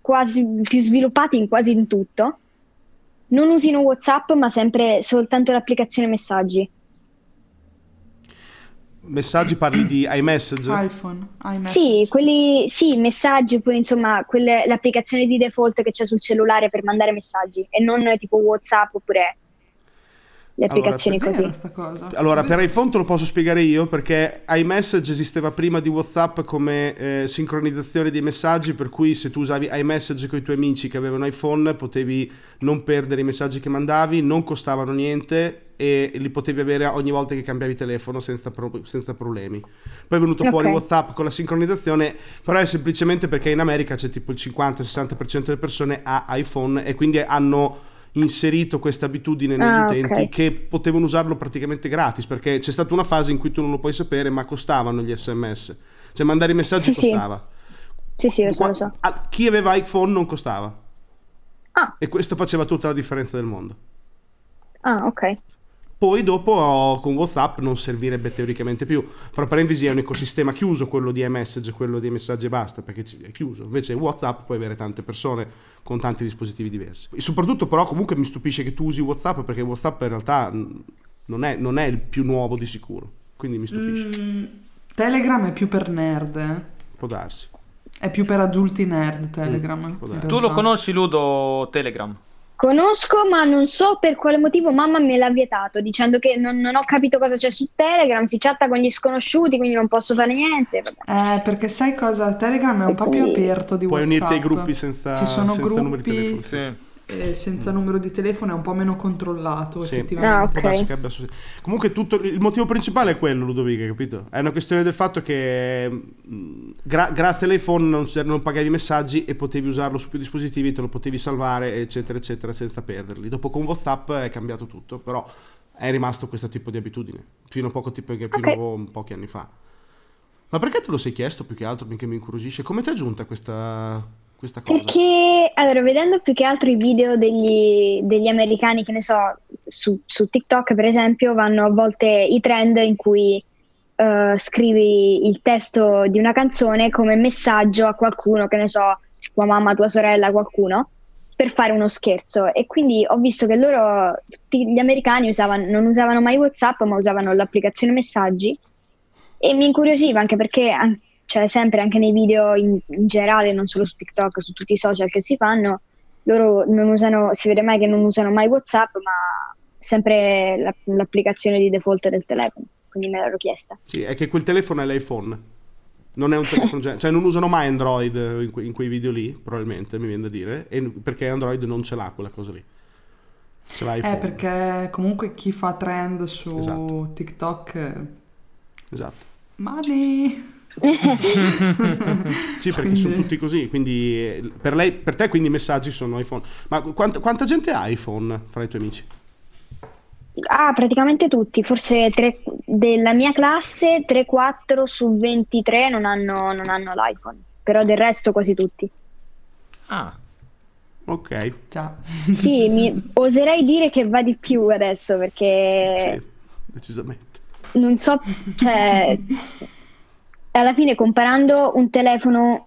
quasi più sviluppati in quasi in tutto, non usino WhatsApp, ma sempre soltanto l'applicazione messaggi. Messaggi parli di iMessage? iPhone, iMessage. Sì, quelli, sì, messaggi, oppure insomma, quelle, l'applicazione di default che c'è sul cellulare per mandare messaggi e non tipo WhatsApp oppure le Allora, applicazioni vera così. sta cosa. Allora, per iPhone te lo posso spiegare io perché iMessage esisteva prima di WhatsApp come eh, sincronizzazione dei messaggi, per cui se tu usavi iMessage con i tuoi amici che avevano iPhone potevi non perdere i messaggi che mandavi, non costavano niente e li potevi avere ogni volta che cambiavi telefono senza, pro- senza problemi. Poi è venuto fuori Ok. WhatsApp con la sincronizzazione, però è semplicemente perché in America c'è tipo il 50-60% delle persone ha iPhone e quindi hanno inserito questa abitudine negli Ah, utenti ok. che potevano usarlo praticamente gratis perché c'è stata una fase in cui tu non lo puoi sapere ma costavano gli sms cioè mandare i messaggi Sì, costava Sì, sì, lo so, lo so. a- chi aveva iPhone non costava Ah, e questo faceva tutta la differenza del mondo ah, ok. Poi dopo con Whatsapp non servirebbe teoricamente più fra parentesi è un ecosistema chiuso quello di iMessage quello dei messaggi e basta perché è chiuso invece Whatsapp puoi avere tante persone con tanti dispositivi diversi e soprattutto però comunque mi stupisce che tu usi Whatsapp perché Whatsapp in realtà non è, non è il più nuovo di sicuro quindi mi stupisce Mm, Telegram è più per nerd, eh. può darsi È più per adulti nerd Telegram. Mm, in darsi. Tu lo conosci, Ludo, Telegram? Conosco, ma non so per quale motivo mamma me l'ha vietato, dicendo che non, non ho capito cosa c'è su Telegram, si chatta con gli sconosciuti, quindi non posso fare niente. vabbè. Eh, perché sai cosa? Telegram è un po' più aperto di Puoi WhatsApp. unirti ai gruppi senza- Ci sono senza numeri di gruppi telefono. Sì. E senza numero di telefono è un po' meno controllato, Sì. effettivamente. Ah, ok. Può darsi che abbia. Comunque tutto, il motivo principale è quello, Ludovica, capito? È una questione del fatto che mh, gra- grazie all'iPhone non, non pagavi i messaggi e potevi usarlo su più dispositivi, te lo potevi salvare, eccetera, eccetera, senza perderli. Dopo con WhatsApp è cambiato tutto, però è rimasto questo tipo di abitudine, fino a poco tipo, fino Ok. a pochi anni fa. Ma perché te lo sei chiesto più che altro, che mi incuriosisce? Come ti è giunta questa, questa cosa? Perché, allora, vedendo più che altro i video degli, degli americani, che ne so, su, su TikTok per esempio, vanno a volte i trend in cui eh, scrivi il testo di una canzone come messaggio a qualcuno, che ne so, tua mamma, tua sorella, qualcuno, per fare uno scherzo. E quindi ho visto che loro, tutti gli americani, usavano, non usavano mai WhatsApp, ma usavano l'applicazione messaggi. E mi incuriosiva anche perché cioè, sempre anche nei video in, in generale, non solo su TikTok, su tutti i social che si fanno, loro non usano, si vede mai che non usano mai WhatsApp, ma sempre la- l'applicazione di default del telefono. Quindi me l'ero chiesta. Sì, è che quel telefono è l'iPhone. Non è un telefono, gen- cioè non usano mai Android in, que- in quei video lì, probabilmente mi viene da dire, e- perché Android non ce l'ha quella cosa lì. Ce l'ha iPhone. Eh, perché comunque chi fa trend su Esatto. TikTok... eh, Esatto. Money! Sì, perché sono tutti così, quindi per, lei, per te quindi i messaggi sono iPhone. Ma quanta, quanta gente ha iPhone fra i tuoi amici? Ah, praticamente tutti, forse tre- della mia classe 3-4 su 23 non hanno, non hanno l'iPhone, però del resto quasi tutti. Ah, Ok, Già. Sì, mi, oserei dire che va di più adesso perché sì, decisamente. non so, cioè, alla fine comparando un telefono,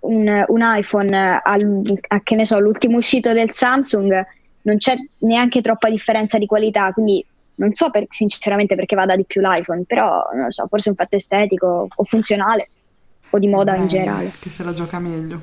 un, un iPhone al, a che ne so, l'ultimo uscito del Samsung, non c'è neanche troppa differenza di qualità, quindi non so per- sinceramente perché vada di più l'iPhone, però non lo so, forse è un fatto estetico o funzionale o di moda in Eh, generale. Che se la gioca meglio.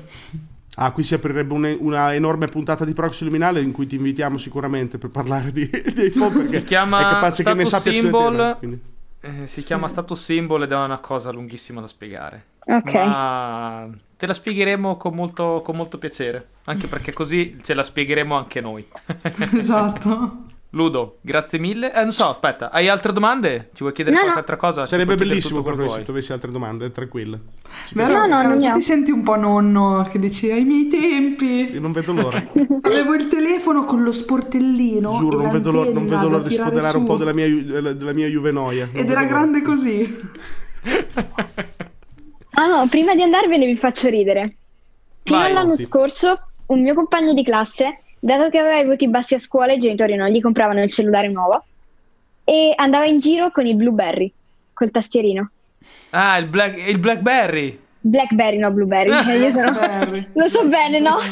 Ah, qui si aprirebbe un- una enorme puntata di Proxy Luminale in cui ti invitiamo sicuramente per parlare di, di iPhone perché Si chiama è capace che ne status sappia più di te, symbol. no? Quindi- Eh, si Sì. chiama status symbol ed è una cosa lunghissima da spiegare. Ok. Ma te la spiegheremo con molto, con molto piacere. Anche perché così ce la spiegheremo anche noi. esatto. Ludo, grazie mille. Eh, non so, aspetta, hai altre domande? Ci vuoi chiedere No, qualche no. altra cosa? Sarebbe bellissimo quello se tu avessi altre domande, tranquilla. Vero? No, no, non ti senti un po' nonno che dici ai miei tempi. Io non vedo l'ora. Avevo il telefono con lo sportellino. Giuro, non vedo l'ora, non vedo l'ora di sfoderare un su. po' della mia, della, mia juvenoia. Non Ed era l'ora. grande così. Ah no, prima di andarvene vi faccio ridere. Fino Vai, all'anno scorso, un mio compagno di classe, dato che aveva i voti bassi a scuola, i genitori non gli compravano il cellulare nuovo e andava in giro con i Blueberry, col tastierino. Ah, il, Black- il Blackberry. Blackberry, no Blueberry. Io sono... Blackberry. Lo so bene, no?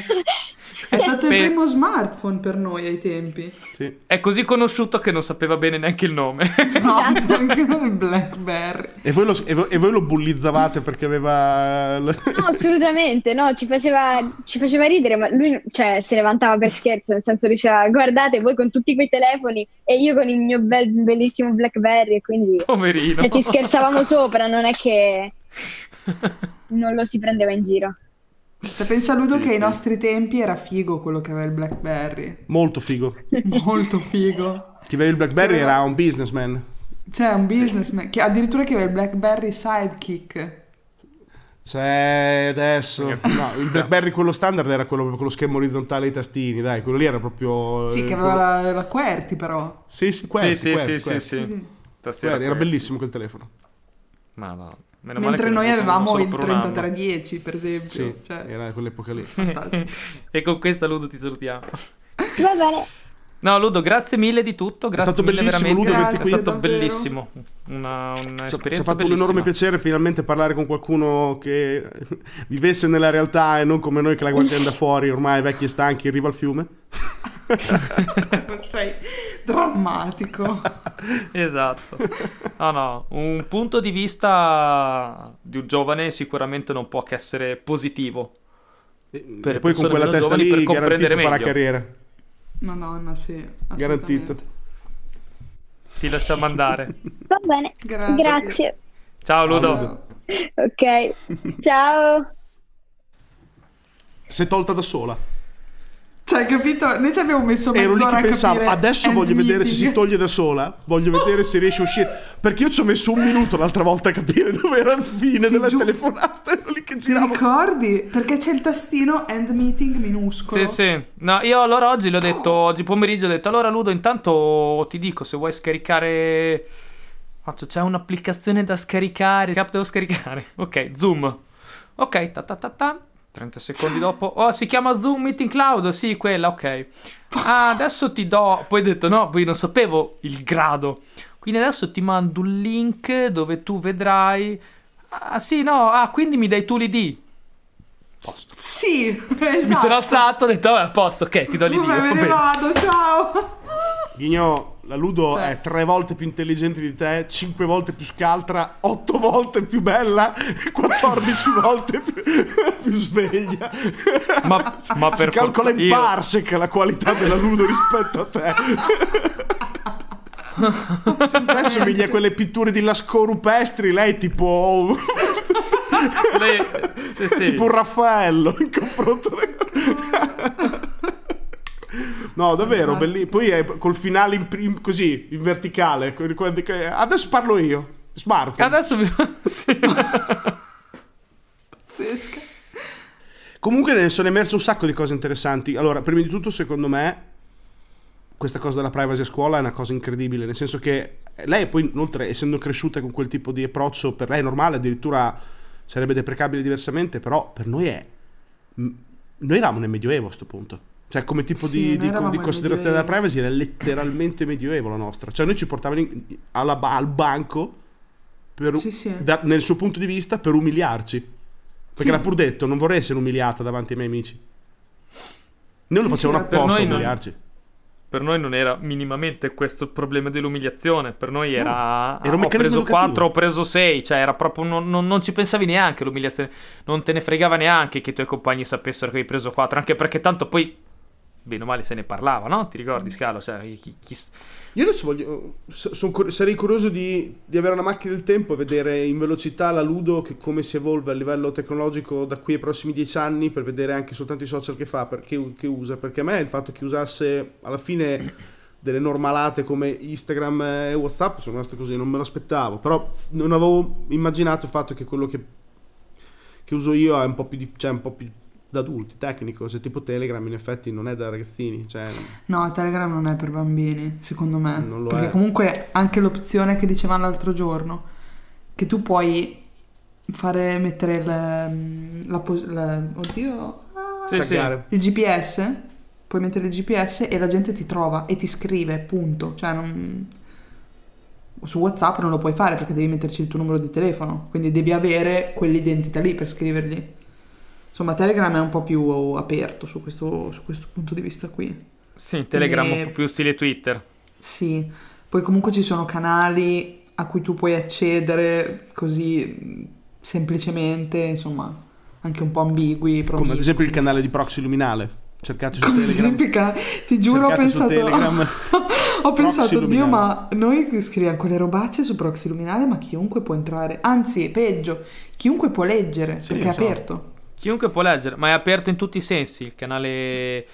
È stato Beh. il primo smartphone per noi ai tempi. Sì. È così conosciuto che non sapeva bene neanche il nome. No, Esatto. anche il Blackberry. E voi, lo, e voi- e voi lo bullizzavate perché aveva... No, assolutamente, no, ci faceva, ci faceva ridere, ma lui cioè, se ne vantava per scherzo, nel senso diceva guardate voi con tutti quei telefoni e io con il mio bel, bellissimo Blackberry, e quindi Poverino. cioè, ci scherzavamo sopra, non è che non lo si prendeva in giro. Se pensa Ludo Sì, che ai sì. nostri tempi era figo quello che aveva il Blackberry. Molto figo. Molto figo. Chi aveva il Blackberry era un businessman. C'è un businessman che addirittura che aveva il Blackberry Sidekick. C'è adesso. No, il Blackberry quello standard era quello con lo schermo orizzontale ai tastini, dai, quello lì era proprio. Sì, eh, che aveva quello- la, la QWERTY però. Sì, sì, QWERTY, sì, sì, QWERTY, sì, sì, QWERTY. sì. Sì. Tastiera QWERTY, Era bellissimo quel telefono. Ma no. Meno Mentre noi avevamo il per un anno. 3310 per esempio. Sì, Cioè, era quell'epoca lì. e con questa Ludo ti salutiamo. Va bene. No, Ludo, grazie mille di tutto. Grazie stato mille bellissimo, veramente. Ludo, averti è qui. stato Davvero. bellissimo. Una, Ci ha- ci un'esperienza ha fatto un enorme piacere finalmente parlare con qualcuno che vivesse nella realtà e non come noi che la guardiamo da fuori, ormai vecchi e stanchi, in riva al fiume. Sei drammatico. Esatto. No, no, un punto di vista di un giovane sicuramente non può che essere positivo. E, Per e poi con quella testa lì per comprendere farà meglio. carriera. Madonna, sì. Garantito. Ti lasciamo andare. Va bene. Grazie. Grazie. Ciao Ludo. Ciao. Ok. Ciao. Si è tolta da sola. Cioè, hai capito? Noi ci abbiamo messo Ero lì mezz'ora che a pensavo, capire adesso voglio vedere se si meeting. toglie da sola, voglio vedere se riesce a uscire. Perché io ci ho messo un minuto l'altra volta a capire dove era il fine Ti della giuro. telefonata. Ero lì che Ti giravo. ricordi? Perché c'è il tastino end meeting minuscolo. Sì, sì. No, io allora oggi l'ho detto, oggi pomeriggio ho detto, allora Ludo, intanto ti dico, se vuoi scaricare... Faccio, c'è un'applicazione da scaricare. Che app devo scaricare? Ok, Zoom. Ok, ta ta ta ta. 30 secondi dopo. Oh, si chiama Zoom Meeting Cloud. Sì, quella, ok. Ah, adesso ti do... Poi ho detto, no, poi non sapevo il grado. Quindi adesso ti mando un link dove tu vedrai... Ah, sì, no, ah, quindi mi dai tu l'ID. Sì, Mi esatto. sono alzato, ho detto, vabbè, a posto, ok, ti do l'ID. Vabbè, va me ne vado, ciao. Ghigno, la Ludo Cioè. è tre volte più intelligente di te, cinque volte più scaltra, otto volte più bella, 14 volte più, più sveglia. Ma, ma si per calcola in io- parsec la qualità della Ludo rispetto a te. Te somiglia a quelle pitture di lasco rupestri, lei tipo, Lei... Sì, sì. tipo un Raffaello in confronto. No, davvero, Fantastico. belli- Poi è col finale in prim- così, in verticale. Adesso parlo io. Smartphone. Adesso mi... sì. Pazzesca. Comunque ne sono emerse un sacco di cose interessanti. Allora, prima di tutto, secondo me, questa cosa della privacy a scuola è una cosa incredibile. Nel senso che lei, poi, inoltre, essendo cresciuta con quel tipo di approccio, per lei è normale, addirittura sarebbe deprecabile diversamente, però per noi è. Noi eravamo nel Medioevo a questo punto. Cioè, come tipo Sì, di, di- di considerazione della privacy era letteralmente medioevo la nostra. Cioè, noi ci portavano in- alla al banco per- Sì, sì. da- nel suo punto di vista per umiliarci. Perché l'ha pur detto, non vorrei essere umiliata davanti ai miei amici. Noi lo facevano per apposta a noi non- umiliarci. per noi non era minimamente questo il problema dell'umiliazione. Per noi era. era un ho preso educativo. 4, ho preso 6. Cioè, era proprio. Non, non- non ci pensavi neanche l'umiliazione. Non te ne fregava neanche che i tuoi compagni sapessero che hai preso 4. Anche perché tanto poi. Bene o male se ne parlava, no? Ti ricordi, Scalo? Cioè, chi- chi- Io adesso voglio. son sarei curioso di, di avere una macchina del tempo e vedere in velocità la Ludo che come si evolve a livello tecnologico da qui ai prossimi dieci anni per vedere anche soltanto i social che fa, perché, che usa. Perché a me il fatto che usasse alla fine delle normalate come Instagram e Whatsapp sono rimasto così, non me lo aspettavo. Però non avevo immaginato il fatto che quello che, che uso io è un po' più, di- cioè, un po' più da adulti, tecnico. Se tipo Telegram in effetti non è da ragazzini. Cioè, No, Telegram non è per bambini, secondo me. Non lo Perché è. comunque anche l'opzione che dicevamo l'altro giorno, che tu puoi fare, mettere il, la, pos- la- oddio, ah, Sì, il GPS, puoi mettere il GPS e la gente ti trova e ti scrive, punto. Cioè non... Su WhatsApp non lo puoi fare perché devi metterci il tuo numero di telefono, quindi devi avere quell'identità lì per scrivergli. Insomma, Telegram è un po' più aperto su questo, su questo punto di vista qui. Sì, Telegram Ne- un po' più stile Twitter. Sì, poi comunque ci sono canali a cui tu puoi accedere così semplicemente, insomma, anche un po' ambigui. Come ad promiscui. esempio il canale di Proxy Luminale. Cercate su Come ad Telegram. esempio canale- ti giuro ho Cercate pensato, Telegram. ho pensato, Dio, Luminale." ma noi scriviamo quelle robacce su Proxy Luminale, ma chiunque può entrare, anzi, peggio, chiunque può leggere, Sì, perché è so. aperto. Chiunque può leggere, ma è aperto in tutti i sensi. Il canale,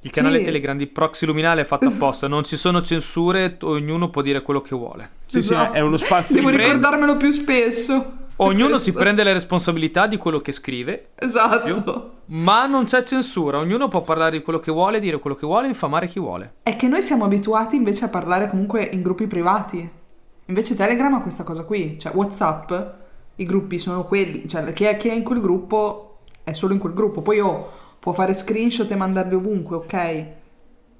il canale Sì. Telegram di Proxy Luminale è fatto apposta. Non ci sono censure, ognuno può dire quello che vuole. Sì, sì, Esatto. è uno spazio. Devo prende- ricordarmelo più spesso. Ognuno si Questo. prende le responsabilità di quello che scrive, Esatto. ma non c'è censura. Ognuno può parlare di quello che vuole, dire quello che vuole, infamare chi vuole. È che noi siamo abituati invece a parlare comunque in gruppi privati. Invece Telegram ha questa cosa qui, cioè WhatsApp, i gruppi sono quelli, cioè chi è, chi è in quel gruppo è solo in quel gruppo. Poi oh, può fare screenshot e mandarli ovunque, ok?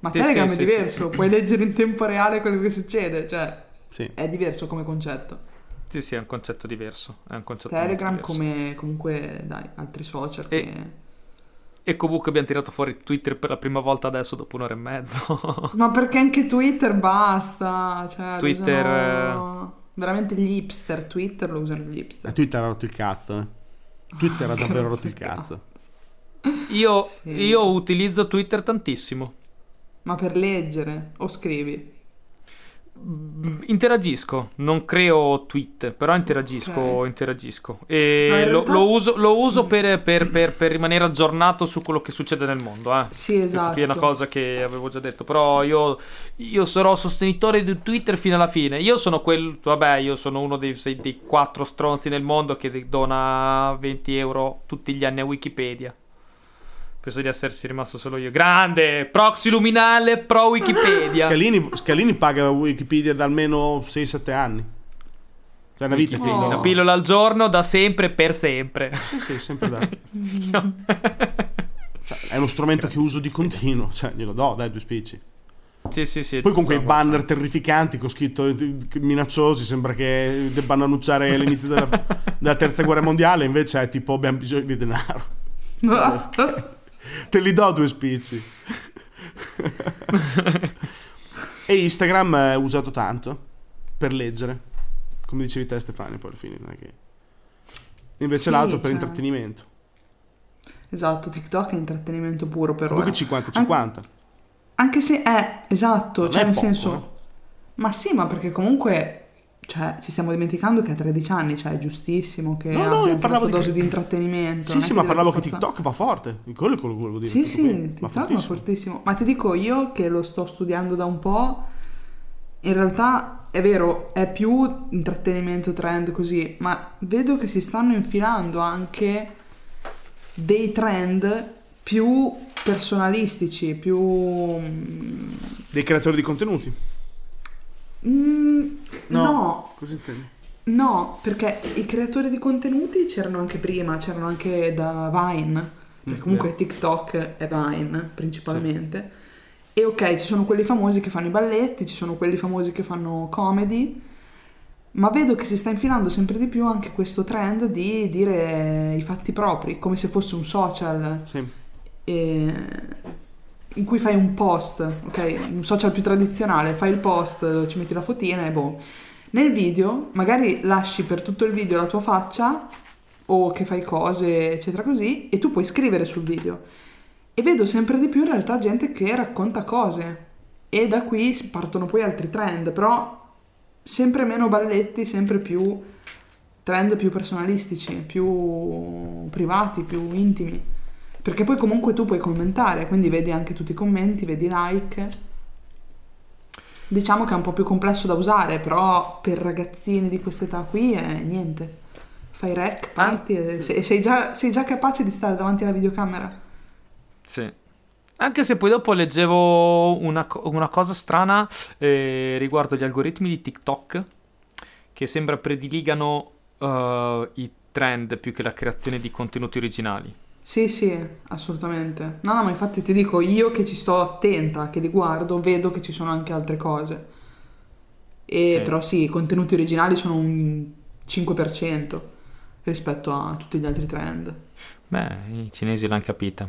Ma Sì, Telegram sì, è sì, diverso, puoi leggere in tempo reale quello che succede, cioè Sì. è diverso come concetto. Sì, sì, è un concetto diverso. È un concetto Telegram diverso. come comunque, dai, altri social E- che... E comunque abbiamo tirato fuori Twitter per la prima volta adesso, dopo un'ora e mezzo. Ma perché anche Twitter basta, cioè Twitter, usano- Veramente gli hipster, Twitter lo usano gli hipster. E Twitter ha rotto il cazzo. Eh. Twitter ha davvero rotto il cazzo. io, Sì. io utilizzo Twitter tantissimo. Ma per leggere o scrivi? Mm, Interagisco, non creo tweet, però interagisco, Ok. interagisco. E No, in lo, realtà- lo uso, lo uso per, per- per- per rimanere aggiornato su quello che succede nel mondo. Eh. Sì, esatto. è una cosa che avevo già detto, però io, io sarò sostenitore di Twitter fino alla fine. Io sono quel, vabbè, io sono uno dei, sei- dei quattro stronzi nel mondo che dona 20 euro tutti gli anni a Wikipedia. Penso di esserci rimasto solo io. Grande! Proxy luminale pro Wikipedia. Scalini, Scalini paga Wikipedia da almeno 6-7 anni. Cioè una vita Wikipedia. Una No. pillola al giorno da sempre per sempre. Sì, sì, sempre dato. Cioè, è uno strumento che uso di continuo. Cioè, glielo do, dai, due spicci. sì, sì, sì. Poi con quei banner terrificanti con scritto eh, minacciosi, sembra che debbano annunciare l'inizio della, della terza guerra mondiale, invece è tipo abbiamo bisogno di denaro. Te li do due spicci. e Instagram è usato tanto per leggere, come dicevi te Stefano, poi alla fine non è che... Invece Sì, l'altro per cioè- intrattenimento. esatto, TikTok è intrattenimento puro per ora. Comunque 50-50. Anche se è, esatto, Non cioè è nel poco, senso... eh. Ma sì, ma perché comunque... Cioè, ci stiamo dimenticando che a 13 anni, cioè, è giustissimo che No, no, io parlavo di- dose di intrattenimento. Sì, sì, ma parlavo che forza- TikTok va forte. Quello è quello che volevo dire. Sì, sì. Va TikTok va fortissimo. fortissimo. Ma ti dico io che lo sto studiando da un po', in realtà è vero, è più intrattenimento trend così, ma vedo che si stanno infilando anche dei trend più personalistici, più... mm, Dei creatori di contenuti. mm, No. no, Cosa intendi? No, perché i creatori di contenuti c'erano anche prima, c'erano anche da Vine, perché Mm, comunque vero. TikTok è Vine principalmente. E ok, ci sono quelli famosi che fanno i balletti, ci sono quelli famosi che fanno comedy, ma vedo che si sta infilando sempre di più anche questo trend di dire i fatti propri, come se fosse un social. Sì. E, in cui fai un post, ok? Un social più tradizionale, fai il post, ci metti la fotina e boh. Nel video magari lasci per tutto il video la tua faccia o che fai cose, eccetera così, e tu puoi scrivere sul video. E vedo sempre di più in realtà gente che racconta cose. E da qui partono poi altri trend, però sempre meno balletti, sempre più trend più personalistici, più privati, più intimi. Perché poi comunque tu puoi commentare, quindi vedi anche tutti i commenti, vedi like. Diciamo che è un po' più complesso da usare, però per ragazzini di quest'età qui è niente. Fai rec, parti e sei, già, sei già capace di stare davanti alla videocamera. Sì. Anche se poi dopo leggevo una, una cosa strana eh, riguardo gli algoritmi di TikTok che sembra prediligano uh, i trend più che la creazione di contenuti originali. Sì, sì, assolutamente. No, no, ma infatti ti dico, io che ci sto attenta, che li guardo, vedo che ci sono anche altre cose. E Sì. però sì, i contenuti originali sono un 5% rispetto a tutti gli altri trend. Beh, i cinesi l'hanno capita.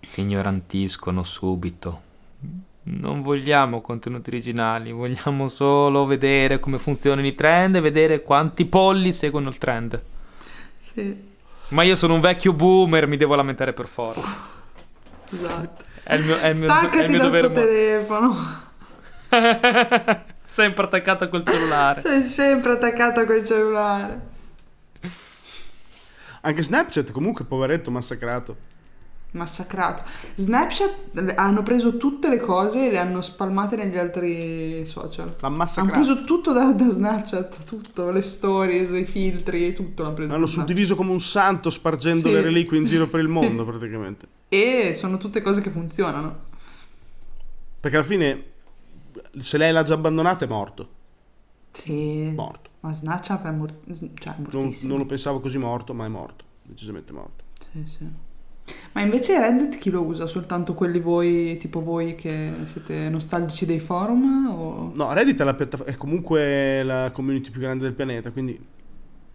Ti ignorantiscono subito. Non vogliamo contenuti originali, vogliamo solo vedere come funzionano i trend e vedere quanti polli seguono il trend. Sì, Ma io sono un vecchio boomer, mi devo lamentare per forza. esatto. È il mio, è il mio, è Staccati il mio dovere. sto telefono. Sempre attaccato col cellulare. Sei sempre attaccato col cellulare. Anche Snapchat comunque, poveretto, massacrato. Massacrato. Snapchat hanno preso tutte le cose e le hanno spalmate negli altri social. L'ha Hanno massacrato. preso tutto da, da Snapchat, tutto, le stories, i filtri, tutto l'hanno preso. L'hanno suddiviso come un santo spargendo Sì. le reliquie in giro per il mondo praticamente. E sono tutte cose che funzionano. Perché alla fine, se lei l'ha già abbandonato è morto. Sì. Morto. Ma Snapchat è, mor- cioè, è Non, mortissimo. non lo pensavo così morto, ma è morto. Decisamente morto. Sì, sì. Ma invece Reddit chi lo usa? Soltanto quelli voi, tipo voi che siete nostalgici dei forum? O... No, Reddit è, la piatta- è comunque la community più grande del pianeta, quindi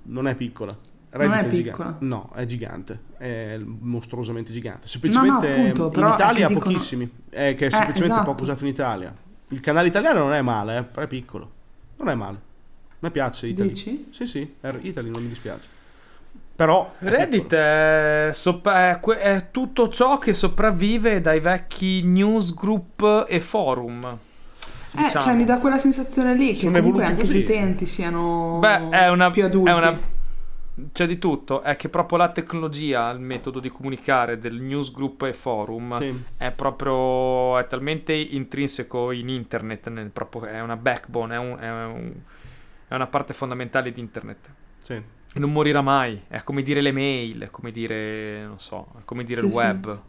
non è piccola. Reddit è gigante. piccola? No, è gigante, è mostruosamente gigante. Semplicemente appunto, però in è Italia che dicono- pochissimi, è che è semplicemente esatto. poco usato in Italia. Il canale italiano non è male, eh, però è piccolo. Non è male. A me piace Italy. Dici? Sì, sì, è Italy non mi dispiace. Però Reddit è, sopra- è que- è tutto ciò che sopravvive dai vecchi newsgroup e forum. Eh, diciamo. cioè mi dà quella sensazione lì che Sono comunque anche così. gli utenti siano Beh, è una, più adulti. è una- C'è di tutto, è che proprio la tecnologia, il metodo di comunicare del newsgroup e forum Sì. è proprio è talmente intrinseco in internet, nel- proprio- è una backbone, è, un- è un- è una parte fondamentale di internet. Sì. E non morirà mai, è come dire le mail, è come dire, non so, è come dire Sì, il sì. web.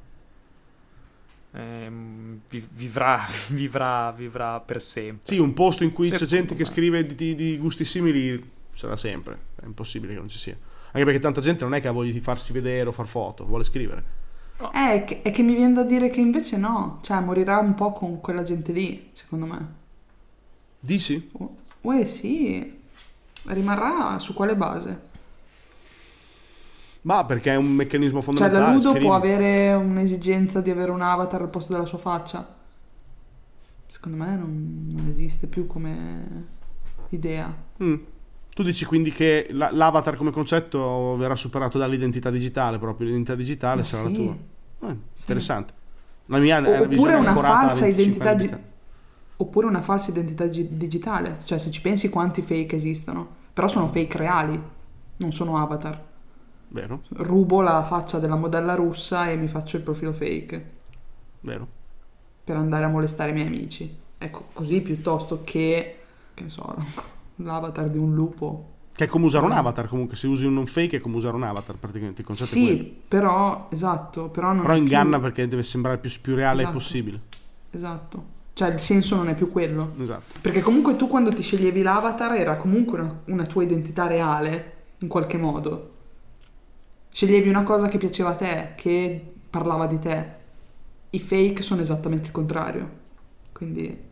Ehm, vi- vivrà, vivrà, vivrà per sempre. Sì, un posto in cui c'è Secondo gente che me. scrive di, di- di gusti simili sarà sempre. È impossibile che non ci sia. Anche perché tanta gente non è che ha voglia di farsi vedere o far foto, vuole scrivere. Eh, è che, è che mi viene da dire che invece no, cioè morirà un po' con quella gente lì, secondo me. Dici? Uè sì, rimarrà su quale base? Ma perché è un meccanismo Cioè fondamentale. la Ludo scrivi. può avere un'esigenza di avere un avatar al posto della sua faccia? Secondo me non, non esiste più come idea. Mm. Tu dici quindi che la- l'avatar come concetto verrà superato dall'identità digitale, proprio l'identità digitale Ma sarà sì. la tua. Eh, Sì. Interessante. La mia è una Oppure una falsa 25 identità gi-. Oppure una falsa identità gi- digitale. Cioè se ci pensi quanti fake esistono. Però sono fake reali, non sono avatar. Vero, Rubo la faccia della modella russa e mi faccio il profilo fake vero. per andare a molestare i miei amici. Ecco, così piuttosto che, che ne so, l'avatar di un lupo. Che è come usare un avatar comunque, se usi un non fake è come usare un avatar praticamente, il concetto è quello. Sì, però, esatto, però non Però è più- inganna perché deve sembrare più, più reale Esatto. possibile. Esatto. Cioè il senso non è più quello. Esatto. Perché comunque tu quando ti sceglievi l'avatar era comunque una, una tua identità reale, in qualche modo. Sceglievi una cosa che piaceva a te, che parlava di te. I fake sono esattamente il contrario. Quindi...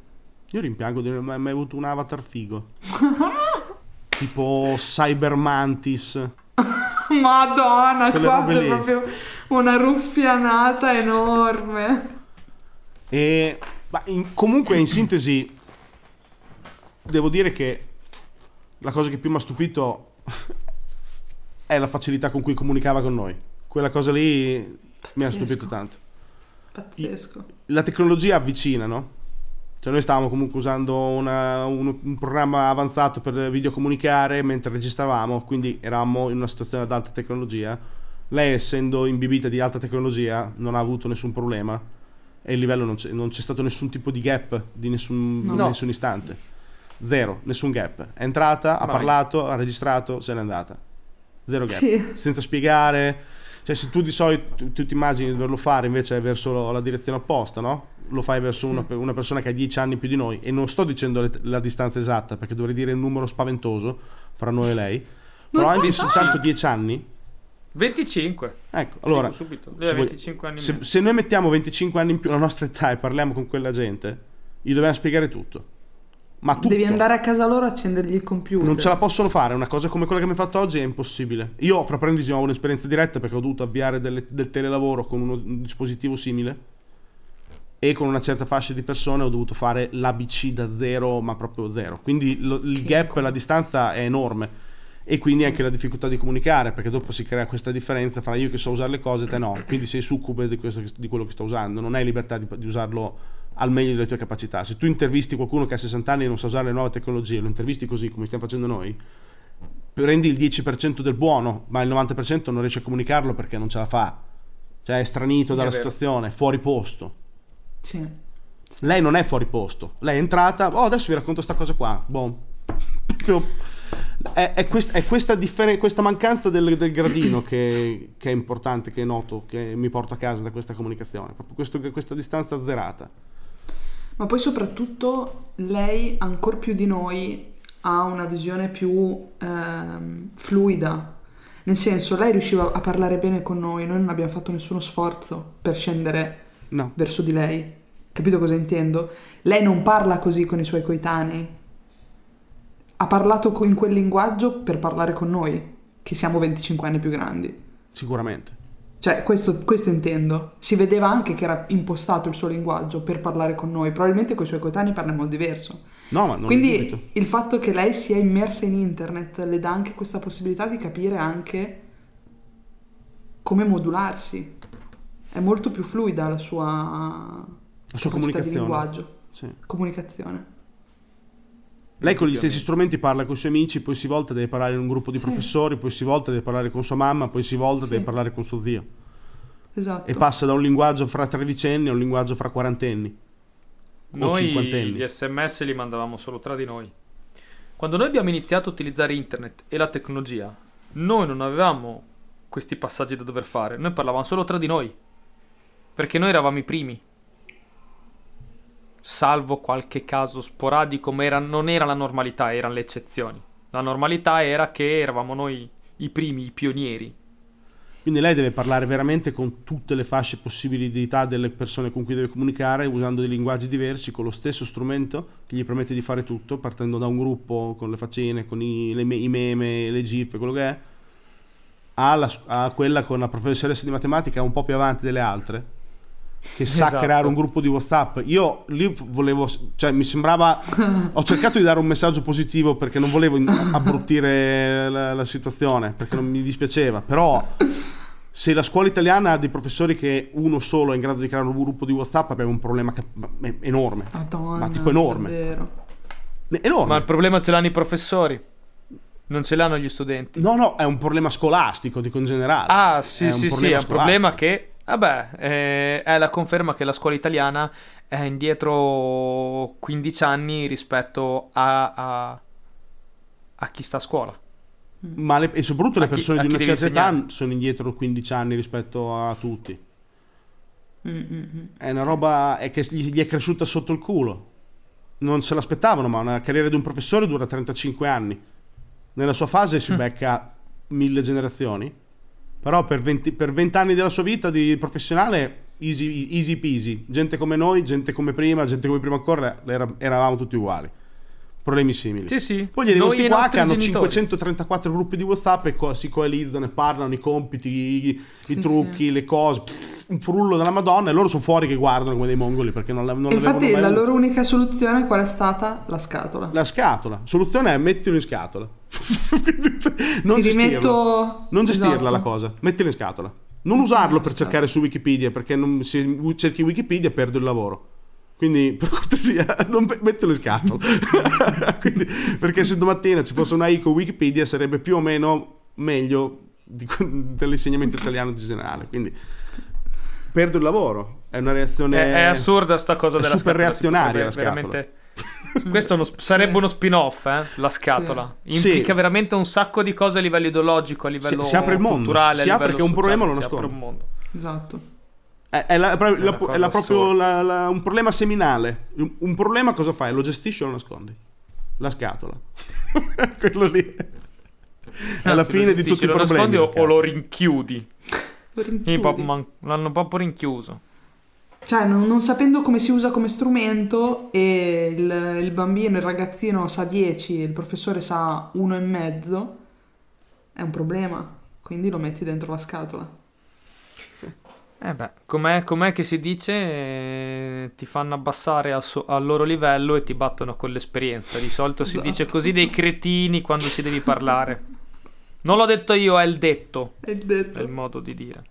Io rimpiango di non aver mai avuto un avatar figo. tipo Cyber Mantis. Madonna, Quelle qua c'è lì. proprio una ruffianata enorme. E, in- comunque, in sintesi, devo dire che la cosa che più mi ha stupito è la facilità con cui comunicava con noi. Quella cosa lì mi ha Pazzesco. stupito tanto. Pazzesco. La tecnologia avvicina, no? Cioè noi stavamo comunque usando una- un, un programma avanzato per videocomunicare mentre registravamo, quindi eravamo in una situazione ad alta tecnologia. Lei, essendo imbibita di alta tecnologia, non ha avuto nessun problema e il livello non c'è, non c'è stato nessun tipo di gap di nessun, No. nessun istante. Zero, nessun gap. È entrata, ha Mai. parlato, ha registrato, se n'è andata. Zero gap. Sì. Senza spiegare. Cioè, se tu di solito tu, tu ti immagini di doverlo fare invece verso la direzione opposta, no? Lo fai verso una, una persona che ha 10 anni più di noi. E non sto dicendo le- la distanza esatta, perché dovrei dire un numero spaventoso fra noi e lei. Però anche soltanto 10 anni. 25. Ecco, allora, se, voi- 25 anni in se- se noi mettiamo 25 anni in più la nostra età e parliamo con quella gente, gli dobbiamo spiegare tutto. Ma tutto. Devi andare a casa loro a accendergli il computer. Non ce la possono fare, una cosa come quella che mi hai fatto oggi è impossibile. Io, fra parentesi, ho un'esperienza diretta perché ho dovuto avviare delle- del telelavoro con uno- un dispositivo simile e con una certa fascia di persone ho dovuto fare l'ABC da zero, ma proprio zero. Quindi lo- il gap, la distanza è enorme e quindi anche la difficoltà di comunicare perché dopo si crea questa differenza fra io che so usare le cose e te no. Quindi sei succube di, questo di quello che sto usando, non hai libertà di, di usarlo al meglio delle tue capacità. Se tu intervisti qualcuno che ha 60 anni e non sa usare le nuove tecnologie, lo intervisti così come stiamo facendo noi, prendi il 10% del buono, ma il 90% non riesci a comunicarlo perché non ce la fa. Cioè è stranito dalla È vero. situazione, è fuori posto. Sì. Lei non è fuori posto. Lei è entrata, oh adesso vi racconto sta cosa qua. Boh. È, è quest- è questa, differen- questa mancanza del, del gradino che, che è importante, che noto, che mi porto a casa da questa comunicazione. Proprio questo- questa distanza zerata. Ma poi soprattutto lei, ancora più di noi, ha una visione più ehm, fluida. Nel senso, lei riusciva a parlare bene con noi, noi non abbiamo fatto nessuno sforzo per scendere No. verso di lei. Capito cosa intendo? Lei non parla così con i suoi coetanei. Ha parlato in quel linguaggio per parlare con noi, che siamo 25 anni più grandi. Sicuramente. Cioè, questo, questo intendo. Si vedeva anche che era impostato il suo linguaggio per parlare con noi. Probabilmente con i suoi coetanei parla in modo diverso. No, ma non Quindi il fatto che lei sia immersa in internet le dà anche questa possibilità di capire anche come modularsi. È molto più fluida la sua, La sua capacità di comunicazione. linguaggio, Sì. comunicazione. Lei con gli stessi strumenti parla con i suoi amici, poi si volta deve parlare in un gruppo di Sì. professori, poi si volta deve parlare con sua mamma, poi si volta Sì. deve parlare con suo zio. Esatto. E passa da un linguaggio fra tredicenni a un linguaggio fra quarantenni. o Noi gli sms li mandavamo solo tra di noi. Quando noi abbiamo iniziato a utilizzare internet e la tecnologia, noi non avevamo questi passaggi da dover fare, noi parlavamo solo tra di noi. Perché noi eravamo i primi. Salvo qualche caso sporadico, ma era- non era la normalità, erano le eccezioni. La normalità era che eravamo noi i primi, i pionieri. Quindi lei deve parlare veramente con tutte le fasce possibili di età delle persone con cui deve comunicare, usando dei linguaggi diversi, con lo stesso strumento che gli permette di fare tutto, partendo da un gruppo con le faccine, con i, le i meme, le gif, quello che è, a, a quella con la professoressa di matematica un po' più avanti delle altre, che sa Esatto. creare un gruppo di WhatsApp. Io lì volevo, cioè mi sembrava, ho cercato di dare un messaggio positivo perché non volevo abbruttire la, la situazione, perché non mi dispiaceva, però se la scuola italiana ha dei professori che uno solo è in grado di creare un gruppo di WhatsApp, abbiamo un problema enorme. Madonna, Ma tipo enorme. davvero. Enorme. Ma il problema ce l'hanno i professori, non ce l'hanno gli studenti. No, no, è un problema scolastico, dico in generale. Ah, sì, È sì, sì, è un problema che, vabbè, eh, è la conferma che la scuola italiana è indietro 15 anni rispetto a, a- a chi sta a scuola. Ma le- e soprattutto le A chi- persone a di chi una certa età insegnare. sono indietro 15 anni rispetto a tutti. Mm, mm, mm. È una roba è che gli, gli è cresciuta sotto il culo. Non se l'aspettavano, ma una carriera di un professore dura 35 anni. Nella sua fase Mm. si becca mille generazioni. Però per 20, per 20 anni della sua vita di professionale, easy, easy peasy. Gente come noi, gente come prima, gente come prima ancora, era- eravamo tutti uguali. problemi simili. Sì, sì. Poi gli Noi questi qua che hanno genitori. 534 gruppi di WhatsApp e co- si coalizzano e parlano i compiti, i, i Sì, trucchi, le cose, pff, un frullo della Madonna e loro sono fuori che guardano come dei mongoli perché non, non l'avevano infatti la avuto. loro unica soluzione qual è stata? La scatola. La scatola. Soluzione è mettilo in scatola. non Ti gestirla. rimetto... Non gestirla Esatto. la cosa, mettilo in scatola. Non usarlo per cercare su Wikipedia, perché non- se cerchi Wikipedia perdo il lavoro. Quindi, per cortesia, non mettilo in scatola. Quindi, perché se domattina ci fosse una I con Wikipedia sarebbe più o meno meglio di dell'insegnamento italiano in generale. Quindi, perdo il lavoro. È una reazione... È, è assurda sta cosa è della super scatola, si reazionaria potrebbe la scatola. veramente- Questo è uno- sarebbe uno spin-off, eh? la scatola. Sì. Implica veramente un sacco di cose a livello ideologico, a livello si apre il mondo, culturale, si a apre livello che un sociale, problema lo si apre nasconde. un mondo. Esatto. È, è la- proprio- È la- è la proprio assurda. la- la- un problema seminale. Un, un problema cosa fai? Lo gestisci o lo nascondi? La scatola. Quello lì. È la Anzi, fine lo di tutti i lo problemi. nascondi o, lo rinchiudi. Lo Sì, rinchiudi. l'hanno proprio rinchiuso. Cioè, non, non sapendo come si usa come strumento e il, il bambino, il ragazzino sa 10 e il professore sa uno e mezzo, è un problema. Quindi lo metti dentro la scatola. Eh beh, com'è, com'è che si dice? Eh, ti fanno abbassare al, suo- al loro livello e ti battono con l'esperienza. Di solito si Esatto. dice così dei cretini quando ci devi parlare. Non l'ho detto io, è il detto, È è il detto. modo di dire.